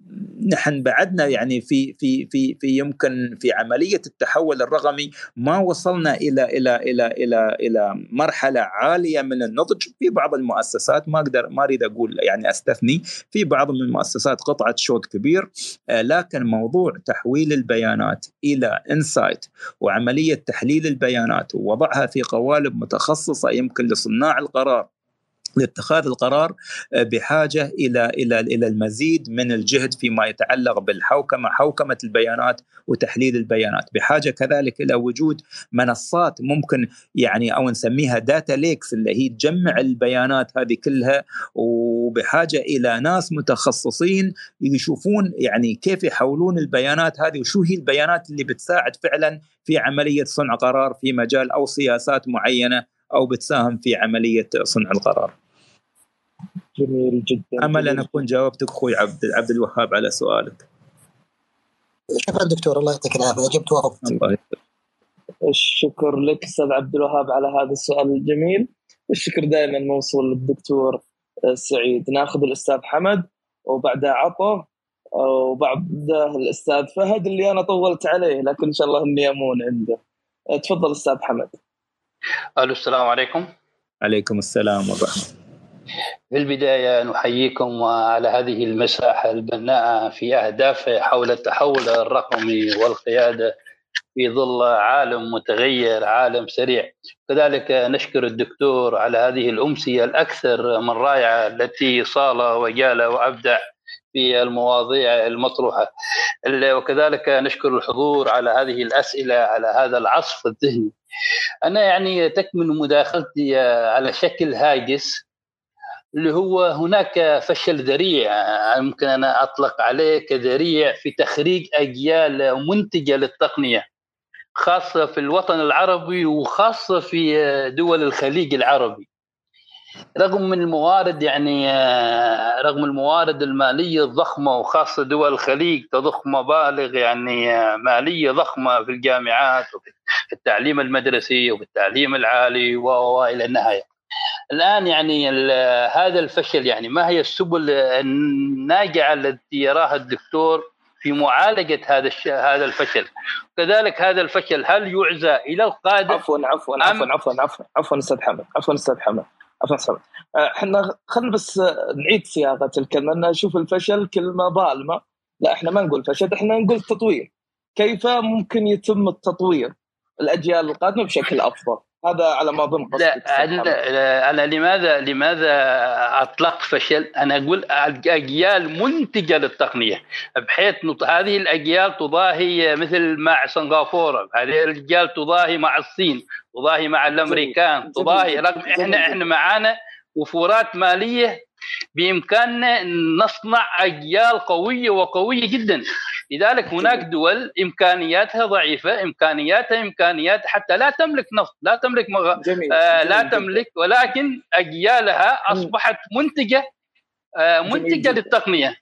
نحن بعدنا يعني في في في في يمكن في عملية التحول الرقمي ما وصلنا إلى إلى إلى إلى إلى مرحلة عالية من النضج. في بعض المؤسسات ما أقدر ما أريد أقول يعني أستثني في بعض من المؤسسات قطعه شوط كبير. لكن موضوع تحويل البيانات إلى انسايت وعملية تحليل البيانات ووضعها في قوالب متخصصة يمكن لصناع القرار. لاتخاذ القرار آه، بحاجة إلى إلى إلى المزيد من الجهد فيما يتعلق بالحوكمة حوكمة البيانات وتحليل البيانات. بحاجة كذلك إلى وجود منصات ممكن يعني أو نسميها data lakes اللي هي تجمع البيانات هذه كلها وبحاجة إلى ناس متخصصين يشوفون يعني كيف يحولون البيانات هذه وشو هي البيانات اللي بتساعد فعلا في عملية صنع قرار في مجال أو سياسات معينة. أو بتساهم في عملية صنع القرار. جميل جدا. امل ان أكون جاوبتك أخوي عبد عبد الوهاب على سؤالك. شكرا دكتور الله يعطيك العافية. أجبت وافقت الله الشكر لك أستاذ عبد الوهاب على هذا السؤال الجميل. الشكر دائما موصول للدكتور سعيد. ناخذ الأستاذ حمد وبعدها عطا وبعده الأستاذ فهد اللي أنا طولت عليه لكن إن شاء الله إني أمون عنده. تفضل أستاذ حمد. ألو السلام عليكم. عليكم السلام ورحمة في البداية نحييكم على هذه المساحة البناءة في أهداف حول التحول الرقمي والقيادة في ظل عالم متغير عالم سريع. كذلك نشكر الدكتور على هذه الأمسية الأكثر من رائعة التي صال وجال وأبدع. في المواضيع المطروحة. وكذلك نشكر الحضور على هذه الأسئلة على هذا العصف الذهني. أنا يعني تكمن مداخلتي على شكل هاجس اللي هو هناك فشل ذريع يمكن أنا أطلق عليه كذريع في تخريج أجيال منتجة للتقنية خاصة في الوطن العربي وخاصة في دول الخليج العربي. رغم من الموارد يعني رغم الموارد المالية الضخمة وخاصة دول الخليج تضخ مبالغ يعني مالية ضخمة في الجامعات وفي التعليم المدرسي وفي التعليم العالي وإلى النهاية. الآن يعني هذا الفشل يعني ما هي السبل الناجعة التي يراها الدكتور في معالجة هذا هذا الفشل؟ كذلك هذا الفشل هل يعزى إلى القاده عفوا عفوا عفوا عفوا عفوا عفوا أستاذ حمد عفوا أستاذ حمد. عفوا أستاذ حمد إحنا خلينا بس نعيد صياغة الكلمة ان نشوف الفشل كلمة ظالمة. لا إحنا ما نقول فشل إحنا نقول تطوير. كيف ممكن يتم التطوير؟ الأجيال القادمة بشكل أفضل. هذا على ما أظن لا أنا, أنا لماذا لماذا اطلقت فشل؟ أنا أقول اجيال منتجة للتقنية بحيث هذه الأجيال تضاهي مثل مع سنغافورة، هذه الأجيال تضاهي مع الصين، تضاهي مع الأمريكان، تضاهي رغم إحنا إحنا معانا وفورات مالية بإمكاننا نصنع أجيال قوية وقوية جدا. لذلك هناك دول إمكانياتها ضعيفة إمكانياتها إمكانيات حتى لا تملك نفط لا تملك مغ... جميل. آه لا جميل. تملك ولكن أجيالها أصبحت منتجة آه منتجة جميل. للتقنية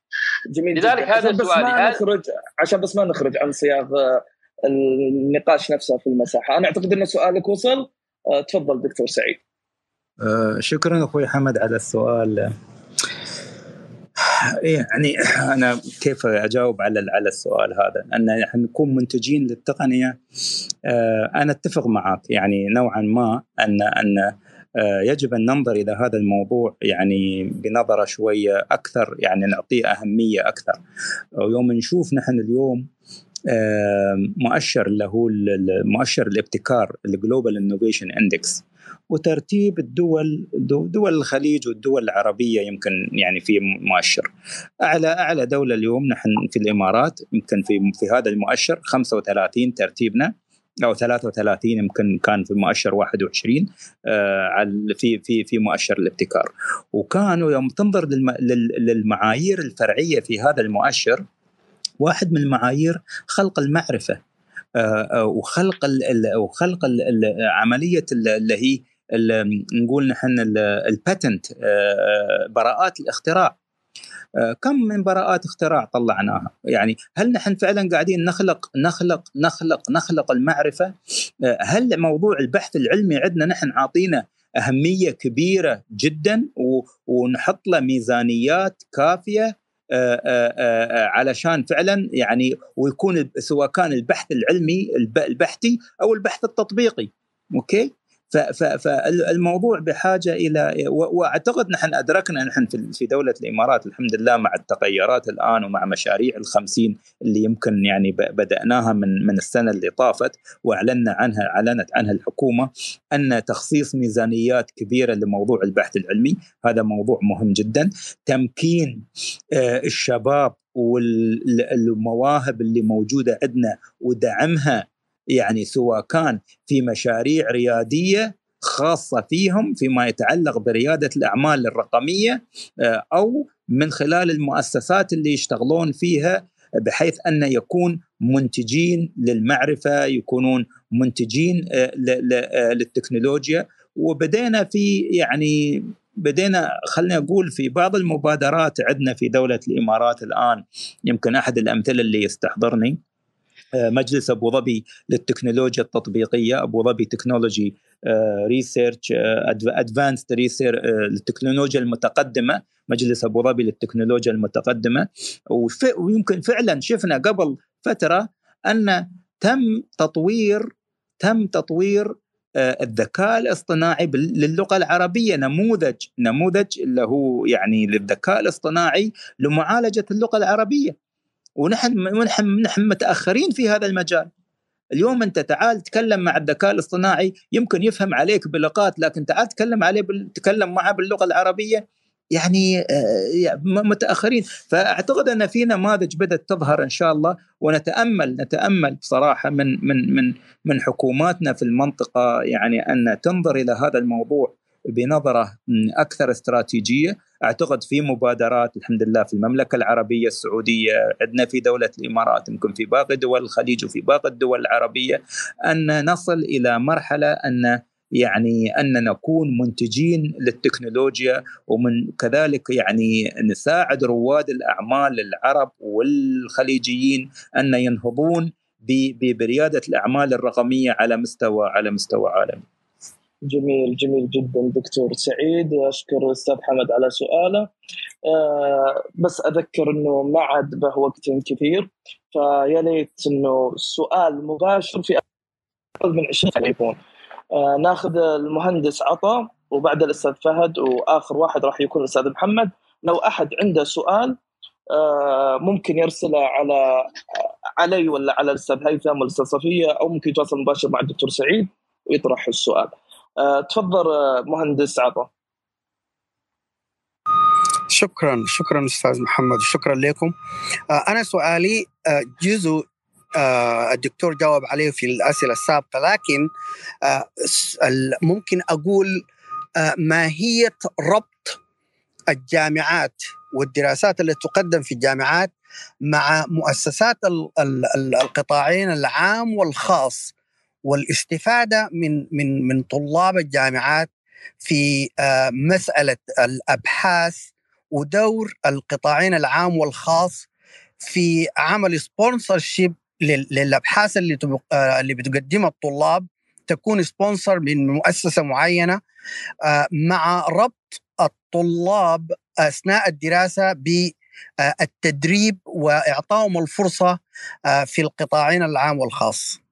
جميل لذلك جدا. هذا السؤال ما نخرج عشان بس ما نخرج عن صياغ النقاش نفسه في المساحة أنا أعتقد إن سؤالك وصل آه تفضل دكتور سعيد آه شكرا أخوي حمد على السؤال يعني أنا كيف أجاوب على على السؤال هذا؟ أن إحنا نكون منتجين للتقنية آه، أنا أتفق معك. يعني نوعا ما ان أن آه، يجب أن ننظر إلى هذا الموضوع يعني بنظرة شوية أكثر يعني نعطيه أهمية أكثر. ويوم نشوف نحن اليوم آه، مؤشر اللي هو مؤشر الابتكار ال Global Innovation Index وترتيب الدول دول الخليج والدول العربية يمكن يعني في مؤشر. أعلى أعلى دولة اليوم نحن في الإمارات يمكن في في هذا المؤشر 35 ترتيبنا أو 33 يمكن كان في مؤشر 21 آه في في في مؤشر الابتكار. وكانوا يوم تنظر للمعايير الفرعية في هذا المؤشر واحد من المعايير خلق المعرفة آه, آه، وخلق وخلق عملية اللي هي نقول نحن الباتنت آه، آه، براءات الاختراع. آه، كم من براءات اختراع طلعناها؟ يعني هل نحن فعلا قاعدين نخلق نخلق نخلق نخلق المعرفة؟ هل موضوع البحث العلمي عندنا نحن عاطينا أهمية كبيرة جدا ونحط له ميزانيات كافية علشان فعلا يعني ويكون سواء كان البحث العلمي البحثي أو البحث التطبيقي. أوكي؟ فالموضوع بحاجة إلى وأعتقد نحن أدركنا نحن في دولة الإمارات الحمد لله مع التغيرات الآن ومع مشاريع الخمسين اللي يمكن يعني بدأناها من من السنة اللي طافت وأعلنا عنها أعلنت عنها الحكومة أن تخصيص ميزانيات كبيرة لموضوع البحث العلمي هذا موضوع مهم جدا. تمكين آه، الشباب والمواهب اللي موجودة عندنا ودعمها يعني سواء كان في مشاريع ريادية خاصة فيهم فيما يتعلق بريادة الأعمال الرقمية آه، أو من خلال المؤسسات اللي يشتغلون فيها بحيث أن يكون منتجين للمعرفة يكونون منتجين آه، آه، للتكنولوجيا. وبدينا في يعني بدينا خلينا نقول في بعض المبادرات عندنا في دولة الإمارات الآن. يمكن أحد الأمثلة اللي يستحضرني. مجلس أبو ظبي للتكنولوجيا التطبيقية أبو ظبي technology research advanced research للتكنولوجيا المتقدمة مجلس أبو ظبي للتكنولوجيا المتقدمة. ويمكن فعلا شفنا قبل فترة أن تم تطوير تم تطوير آه، الذكاء الاصطناعي للغة العربية نموذج نموذج اللي هو يعني للذكاء الاصطناعي لمعالجة اللغة العربية. ونحن ونحن نحن متأخرين في هذا المجال. اليوم أنت تعال تكلم مع الذكاء الاصطناعي يمكن يفهم عليك بلغات لكن تعال تكلم عليه تكلم معه باللغة العربية. يعني آه، متأخرين. فأعتقد أن في نماذج بدأت تظهر إن شاء الله ونتأمل نتأمل بصراحة من من من من حكوماتنا في المنطقة يعني أن تنظر إلى هذا الموضوع. بنظرة أكثر استراتيجية أعتقد في مبادرات الحمد لله في المملكة العربية السعودية عندنا في دولة الإمارات يمكن في باقي دول الخليج وفي باقي الدول العربية أن نصل إلى مرحلة أن يعني أن نكون منتجين للتكنولوجيا ومن كذلك يعني نساعد رواد الأعمال العرب والخليجيين أن ينهضون برياده الأعمال الرقمية على مستوى على مستوى عالمي. جميل جميل جدا دكتور سعيد. أشكر الأستاذ حمد على سؤاله. أه بس أذكر إنه ما عاد به وقت كثير. فيا ليت إنه السؤال مباشر في أقل من 20 يكون. آه ناخذ المهندس عطا وبعد الأستاذ فهد وآخر واحد راح يكون الأستاذ محمد. لو أحد عنده سؤال آه ممكن يرسله على علي ولا على الأستاذ هيثم ولا الاستاذ صفية أو ممكن يتواصل مباشر مع الدكتور سعيد ويطرح السؤال. آه تفضل آه، مهندس عطا. شكرا شكرا أستاذ محمد شكرا لكم آه أنا سؤالي جزء الدكتور جاوب عليه في الأسئلة السابقة لكن ممكن أقول ماهيه ربط الجامعات والدراسات التي تقدم في الجامعات مع مؤسسات القطاعين العام والخاص والاستفادة من من من طلاب الجامعات في مسألة الأبحاث ودور القطاعين العام والخاص في عمل sponsorship للأبحاث اللي آه، اللي بتقدمها الطلاب تكون sponsor من مؤسسة معينة آه، مع ربط الطلاب أثناء الدراسة بالتدريب واعطائهم الفرصة آه، في القطاعين العام والخاص.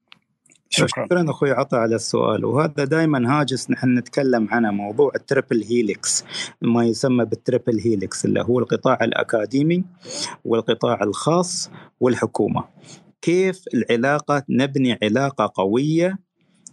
شكرا. أخوي عطا على السؤال. وهذا دائما هاجس نحن نتكلم عنه موضوع ال triple helix. ما يسمى بال triple helix اللي هو القطاع الأكاديمي والقطاع الخاص والحكومة. كيف العلاقة نبني علاقة قوية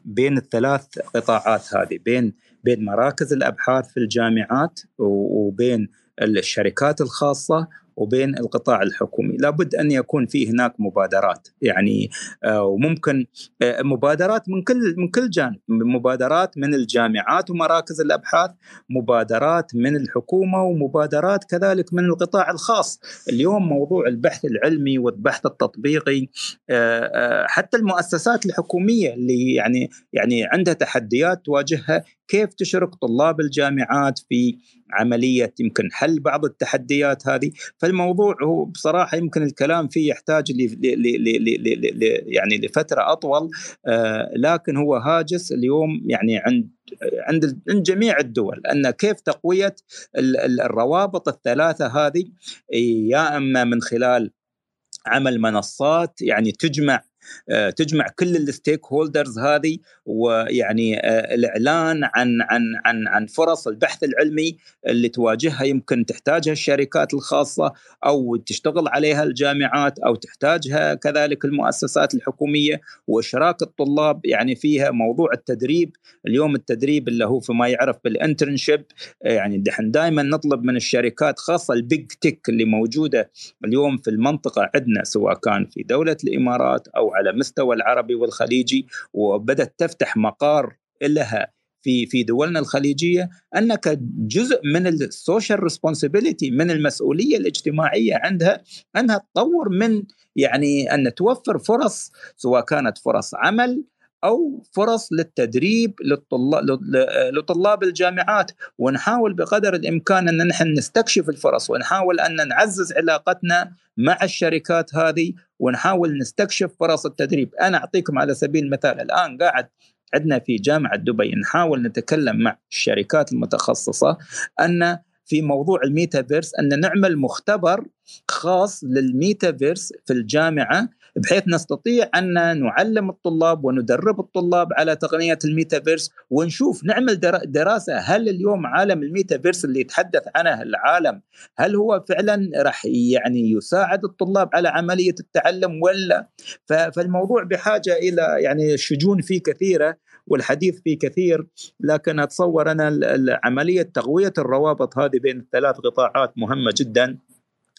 بين الثلاث قطاعات هذه؟ بين بين مراكز الأبحاث في الجامعات وبين الشركات الخاصة وبين القطاع الحكومي. لابد أن يكون في هناك مبادرات. يعني آه، وممكن آه، مبادرات من كل من كل جانب. مبادرات من الجامعات ومراكز الأبحاث مبادرات من الحكومة ومبادرات كذلك من القطاع الخاص. اليوم موضوع البحث العلمي والبحث التطبيقي آه، حتى المؤسسات الحكومية اللي يعني يعني عندها تحديات تواجهها كيف تشرك طلاب الجامعات في عملية يمكن حل بعض التحديات هذه؟ فالموضوع هو بصراحة يمكن الكلام فيه يحتاج ل يعني لفترة أطول آه لكن هو هاجس اليوم يعني عند عند جميع الدول أن كيف تقوية الروابط الثلاثة هذه يا أما من خلال عمل منصات يعني تجمع تجمع كل الستيك هولدرز هذه ويعني آه، الإعلان عن عن عن عن فرص البحث العلمي اللي تواجهها يمكن تحتاجها الشركات الخاصة أو تشتغل عليها الجامعات أو تحتاجها كذلك المؤسسات الحكومية. وإشراك الطلاب يعني فيها موضوع التدريب. اليوم التدريب اللي هو فيما يعرف بال internship آه، يعني دحين دائما نطلب من الشركات خاصة ال big tech اللي موجودة اليوم في المنطقة عندنا سواء كان في دولة الإمارات أو على مستوى العربي والخليجي وبدأت تفتح مقار لها في في دولنا الخليجية أنك جزء من ال social responsibility من المسؤولية الاجتماعية عندها أنها تطور من يعني أن توفر فرص سواء كانت فرص عمل أو فرص للتدريب للطلاب لطلاب الجامعات. ونحاول بقدر الإمكان أن نحن نستكشف الفرص ونحاول أن نعزز علاقتنا مع الشركات هذه ونحاول نستكشف فرص التدريب. أنا أعطيكم على سبيل المثال الآن قاعد عندنا في جامعة دبي نحاول نتكلم مع الشركات المتخصصة أن في موضوع الميتافيرس أن نعمل مختبر خاص للميتافيرس في الجامعة بحيث نستطيع أن نعلم الطلاب وندرب الطلاب على تقنية الميتافيرس ونشوف نعمل دراسة. هل اليوم عالم الميتافيرس اللي يتحدث عنه العالم هل هو فعلا راح يعني يساعد الطلاب على عملية التعلم ولا؟ فالموضوع بحاجة إلى يعني الشجون فيه كثيرة والحديث فيه كثير لكن أتصور أنا عملية تقويه الروابط هذه بين الثلاث قطاعات مهمة جدا.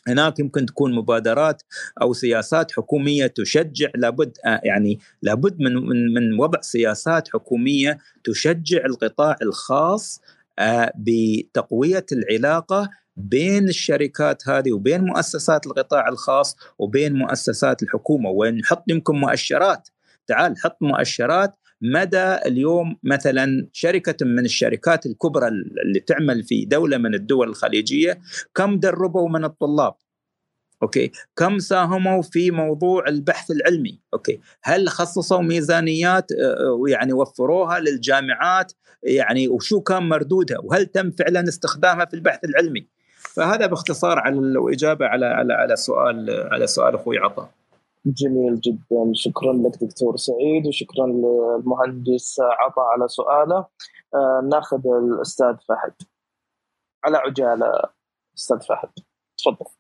هناك يمكن تكون مبادرات أو سياسات حكومية تشجع لابد آه، يعني لابد من من من وضع سياسات حكومية تشجع القطاع الخاص آه، بتقوية العلاقة بين الشركات هذه وبين مؤسسات القطاع الخاص وبين مؤسسات الحكومة. ونحط يمكن مؤشرات. تعال حط مؤشرات مدى اليوم مثلا شركة من الشركات الكبرى اللي تعمل في دولة من الدول الخليجية كم دربوا من الطلاب؟ okay. كم ساهموا في موضوع البحث العلمي؟ okay. هل خصصوا ميزانيات ويعني وفروها للجامعات؟ يعني وشو كان مردودها؟ وهل تم فعلا استخدامها في البحث العلمي؟ فهذا باختصار على الاجابه على على على سؤال على سؤال أخوي عطا. جميل جدا. شكرا لك دكتور سعيد وشكرا للمهندس عطا على سؤاله. آه ناخذ الأستاذ فهد. على عجالة أستاذ فهد. تفضل.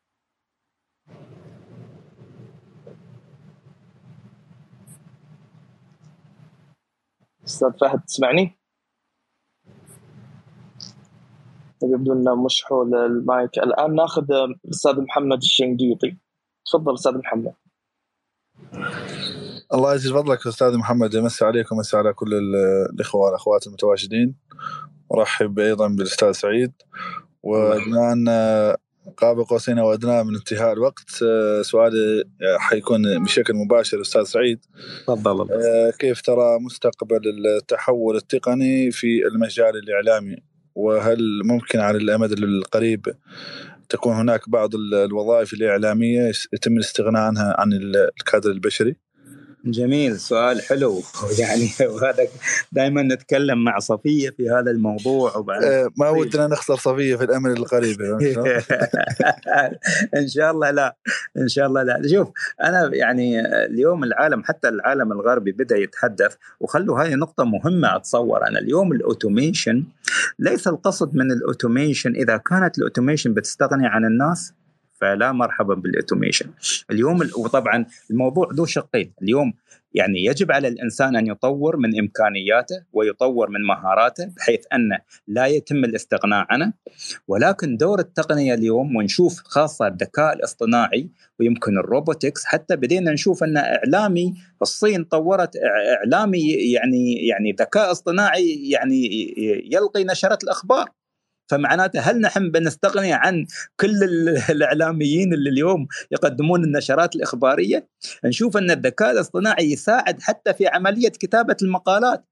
أستاذ فهد تسمعني؟ يبدو إنه مش حول المايك. الآن ناخذ الاستاذ محمد الشنقيطي. تفضل أستاذ محمد. الله يجزي فضلك أستاذ محمد يمسي عليكم ويمسي على كل الإخوة والأخوات المتواجدين. أرحب أيضا بالأستاذ سعيد. وبما أن قاب قوسين أو ادنى من انتهاء الوقت. سؤالي حيكون بشكل مباشر أستاذ سعيد. تفضل كيف ترى مستقبل التحول التقني في المجال الإعلامي؟ وهل ممكن على الأمد القريب تكون هناك بعض الوظائف الإعلامية يتم الاستغناء عنها عن الكادر البشري؟ جميل سؤال حلو. يعني وهذا دائما نتكلم مع صفية في هذا الموضوع وبعد آه، ما ودنا نخسر صفية في الأمل القريب إن شاء الله لا إن شاء الله لا. شوف أنا يعني اليوم العالم حتى العالم الغربي بدأ يتحدث وخلوا هذه نقطة مهمة أتصور أنا. اليوم الأوتوميشن ليس القصد من ال automation إذا كانت ال automation بتستغني عن الناس؟ فلا مرحبا بال automation اليوم وطبعا الموضوع ذو شقين. اليوم يعني يجب على الإنسان أن يطور من إمكانياته ويطور من مهاراته بحيث أن لا يتم الاستغناء عنه. ولكن دور التقنية اليوم ونشوف خاصة الذكاء الاصطناعي ويمكن ال robotics حتى بدينا نشوف أن إعلامي الصين طورت إعلامي يعني يعني ذكاء اصطناعي يعني يلقي نشرة الأخبار. فمعناته هل نحن بنستغني عن كل الإعلاميين اللي اليوم يقدمون النشرات الإخبارية؟ نشوف أن الذكاء الاصطناعي يساعد حتى في عملية كتابة المقالات.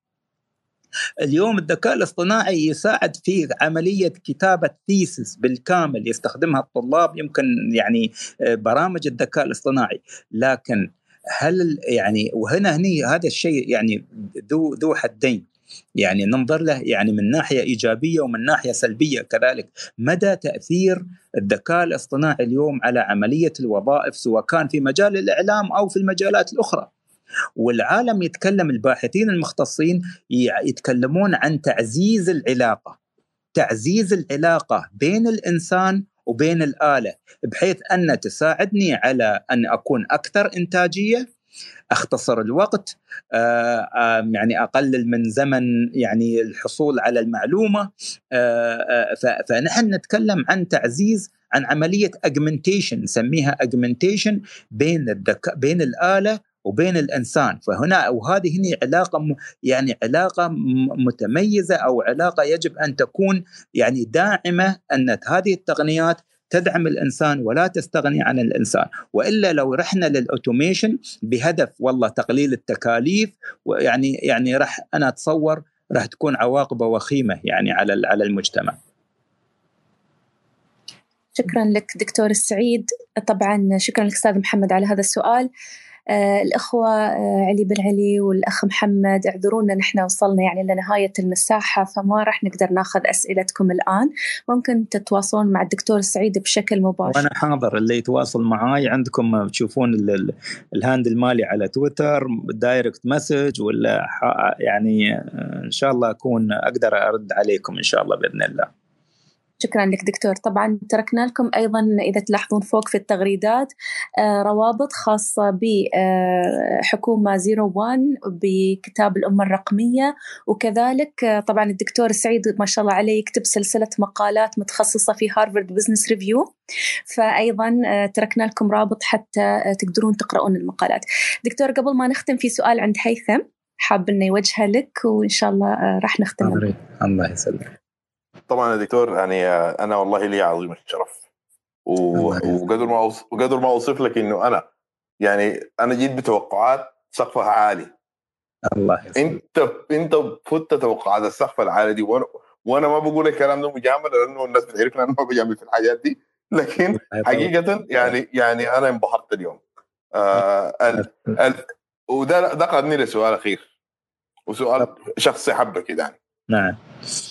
اليوم الذكاء الاصطناعي يساعد في عملية كتابة ثيسس بالكامل يستخدمها الطلاب يمكن يعني آه، برامج الذكاء الاصطناعي لكن هل يعني وهنا هني هذا الشيء يعني ذو ذو حدين يعني ننظر له يعني من ناحية إيجابية ومن ناحية سلبية كذلك. مدى تأثير الذكاء الاصطناعي اليوم على عملية الوظائف سواء كان في مجال الإعلام أو في المجالات الأخرى؟ والعالم يتكلم الباحثين المختصين يتكلمون عن تعزيز العلاقة. تعزيز العلاقة بين الإنسان وبين الآلة بحيث أن تساعدني على أن أكون أكثر إنتاجية أختصر الوقت آه، يعني أقلل من زمن يعني الحصول على المعلومة آه، آه، فنحن نتكلم عن تعزيز عن عملية augmentation نسميها augmentation بين الذكاء بين الآلة وبين الإنسان. فهنا وهذه هنا علاقة يعني علاقة متميزة أو علاقة يجب أن تكون يعني داعمة أن هذه التقنيات تدعم الإنسان ولا تستغني عن الإنسان. وإلا لو رحنا للأوتوميشن بهدف والله تقليل التكاليف ويعني يعني راح أنا أتصور راح تكون عواقبه وخيمة يعني على على المجتمع. شكرا لك دكتور السعيد طبعا شكرا لك أستاذ محمد على هذا السؤال. آه الأخوة آه علي بن علي والأخ محمد اعذرونا نحن وصلنا يعني لنهاية المساحة فما راح نقدر ناخذ أسئلتكم الآن. ممكن تتواصلون مع الدكتور سعيد بشكل مباشر. وأنا حاضر. اللي يتواصل معاي عندكم تشوفون ال handle مالي على تويتر direct message ولا يعني آه، إن شاء الله أكون أقدر أرد عليكم إن شاء الله بإذن الله. شكرا لك دكتور. طبعا تركنا لكم أيضا إذا تلاحظون فوق في التغريدات آه، روابط خاصة بحكومة Zero One بكتاب الأمة الرقمية. وكذلك آه، طبعا الدكتور سعيد ما شاء الله عليه يكتب سلسلة مقالات متخصصة في Harvard Business Review. فأيضا آه، تركنا لكم رابط حتى تقدرون تقرؤون المقالات. دكتور قبل ما نختم في سؤال عند هيثم حاب إنه يوجهه لك وإن شاء الله راح نختم. الله يسلمك. طبعا يا دكتور يعني أنا والله لي عظيم الشرف. وقدر ما وقدر ما أوصف لك إنه أنا يعني أنا جيت بتوقعات سقفها عالي. الله يسلمك. أنت أنت فت توقعات السقف العالي دي وأنا وأنا ما بقول الكلام ده مجاملة لأنه الناس بتعرفني أنا ما بجامل في الحاجات دي. لكن حقيقة يعني يعني أنا انبهرت اليوم. آه ال ال وده ده قادني لسؤال أخير. وسؤال شخصي حبة كده يعني. نعم.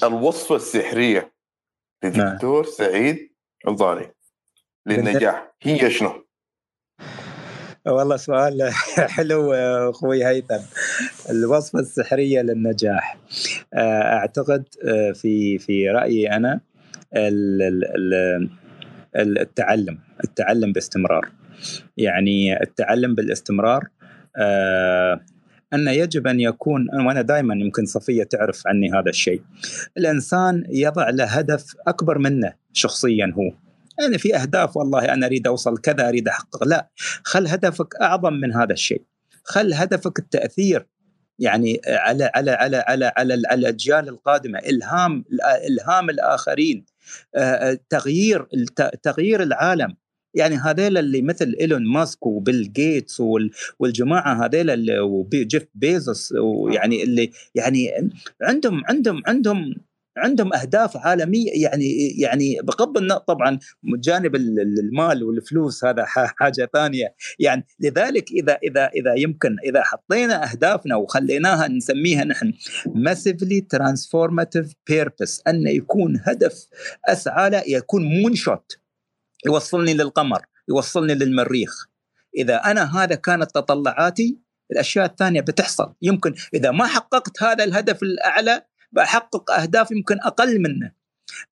الوصفة السحرية لدكتور نعم. سعيد الضاني للنجاح. هي شنو؟ والله سؤال حلو أخوي هيثم. الوصفة السحرية للنجاح. آه، أعتقد آه، في في رأيي أنا التعلم التعلم باستمرار. يعني التعلم بالاستمرار آه، أن يجب أن يكون وأنا دائما يمكن صفية تعرف عني هذا الشيء. الإنسان يضع له هدف أكبر منه شخصيا هو. يعني في أهداف والله أنا أريد أوصل كذا أريد أحقق. لا خل هدفك أعظم من هذا الشيء. خل هدفك التأثير يعني على على على على على, الأجيال القادمة إلهام إلهام الآخرين تغيير تغيير العالم. يعني هذيل اللي مثل إيلون ماسك وبيل جيتس والجماعة هذيل وجيف بيزوس ويعني اللي يعني عندهم عندهم عندهم عندهم أهداف عالمية يعني يعني بغض النظر طبعا جانب المال والفلوس هذا حاجة ثانية. يعني لذلك إذا إذا إذا يمكن إذا حطينا أهدافنا وخليناها نسميها نحن massively transformative purpose أن يكون هدف أسعى له يكون مون شوت يوصلني للقمر يوصلني للمريخ. إذا أنا هذا كانت تطلعاتي الأشياء الثانية بتحصل. يمكن إذا ما حققت هذا الهدف الأعلى بحقق أهداف يمكن أقل منه.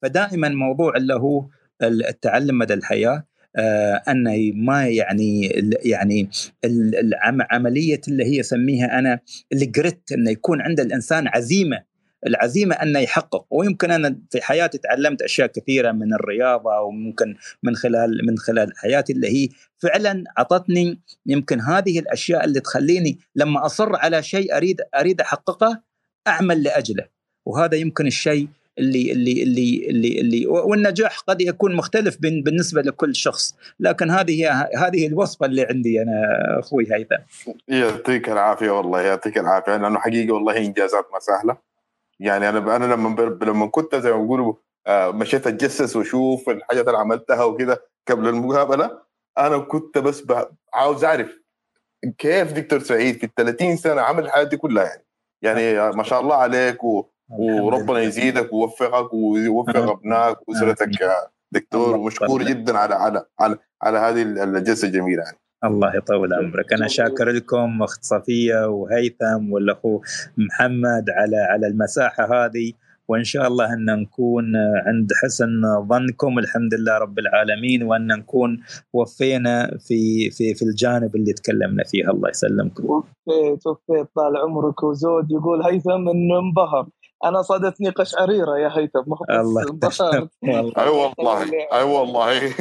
فدائما موضوع اللي هو التعلم مدى الحياة آه أنه ما يعني يعني العملية اللي هي أسميها أنا الجريت إنه يكون عند الإنسان عزيمة العزيمة انه يحقق. ويمكن أنا في حياتي تعلمت أشياء كثيرة من الرياضة وممكن من خلال من خلال حياتي اللي هي فعلا أعطتني يمكن هذه الأشياء اللي تخليني لما أصر على شيء أريد أريد أحققه أعمل لأجله. وهذا يمكن الشيء اللي اللي اللي اللي, اللي والنجاح قد يكون مختلف بالنسبة لكل شخص. لكن هذه هذه الوصفة اللي عندي أنا أخوي هيثم. يعطيك العافية والله يعطيك العافية. لأنه حقيقه والله إنجازات ما سهلة. يعني أنا أنا لما لما كنت زي ما بيقولوا آه، مشيت أتجسس وأشوف الحاجات اللي عملتها وكده قبل المقابلة أنا كنت بس عاوز أعرف كيف دكتور سعيد في ال 30 سنة عمل الحاجات دي كلها يعني. يعني ما شاء الله عليك و... وربنا يزيدك ويوفقك ويوفق أبنائك وأسرتك دكتور ومشكور جدا على على على, على هذه الجلسه الجميلة يعني. الله يطول عمرك. أنا شاكر لكم أخت صفية وهيثم والأخو محمد على على المساحة هذه. وإن شاء الله أن نكون عند حسن ظنكم الحمد لله رب العالمين. وأن نكون وفينا في في في الجانب اللي تكلمنا فيه. الله يسلمكم. وفيت وفيت طال عمرك وزود. يقول هيثم إنه انبهر. أنا صادتني قشعريرة يا هيثم. الله أي والله. أي والله.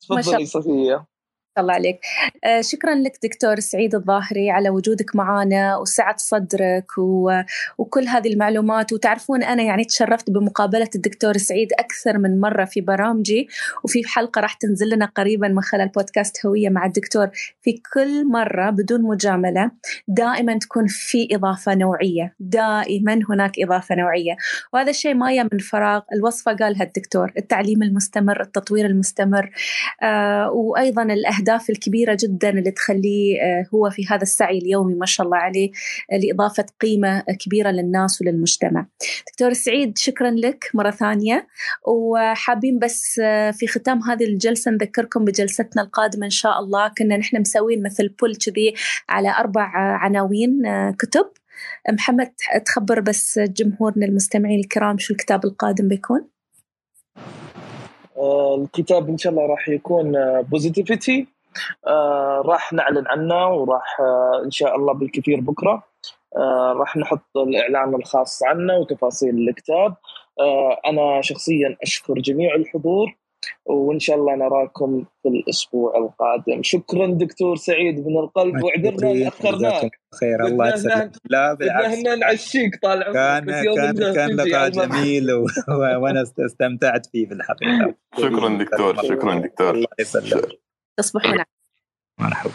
تفضلي صفية. الله عليك. آه، شكرا لك دكتور سعيد الظاهري على وجودك معنا وسعة صدرك. وكل هذه المعلومات. وتعرفون أنا يعني تشرفت بمقابلة الدكتور سعيد أكثر من مرة في برامجي. وفي حلقة راح تنزل لنا قريبا من خلال بودكاست هوية مع الدكتور. في كل مرة بدون مجاملة دائما تكون في إضافة نوعية. دائما هناك إضافة نوعية. وهذا الشيء ما من فراغ الوصفة قالها الدكتور. التعليم المستمر التطوير المستمر. آه وأيضا الأهداف الأهداف الكبيرة جدا اللي تخليه آه، هو في هذا السعي اليومي ما شاء الله عليه آه، لإضافة قيمة كبيرة للناس وللمجتمع. دكتور سعيد شكرا لك مرة ثانية. وحابين بس آه، في ختام هذه الجلسة نذكركم بجلستنا القادمة إن شاء الله. كنا نحن مسوين مثل بول كذي على أربع عناوين كتب. محمد تخبر بس جمهورنا المستمعين الكرام شو الكتاب القادم بيكون؟ الكتاب إن شاء الله راح يكون بوزيتيفيتي آه راح نعلن عنه وراح آه إن شاء الله بالكثير بكرة. آه راح نحط الإعلان الخاص عنه وتفاصيل الكتاب. آه أنا شخصيا أشكر جميع الحضور وإن شاء الله نراكم في الأسبوع القادم. شكرا دكتور سعيد من القلب. واعذرنا أخرناك. خير الله يسلمك. لا بالعكس. نعشيك طال كان كان كان لقاء جميل و... وأنا استمتعت فيه في الحقيقة. شكرا دكتور. شكرا. دكتور. الله يسلمك. تصبحون مرحبا.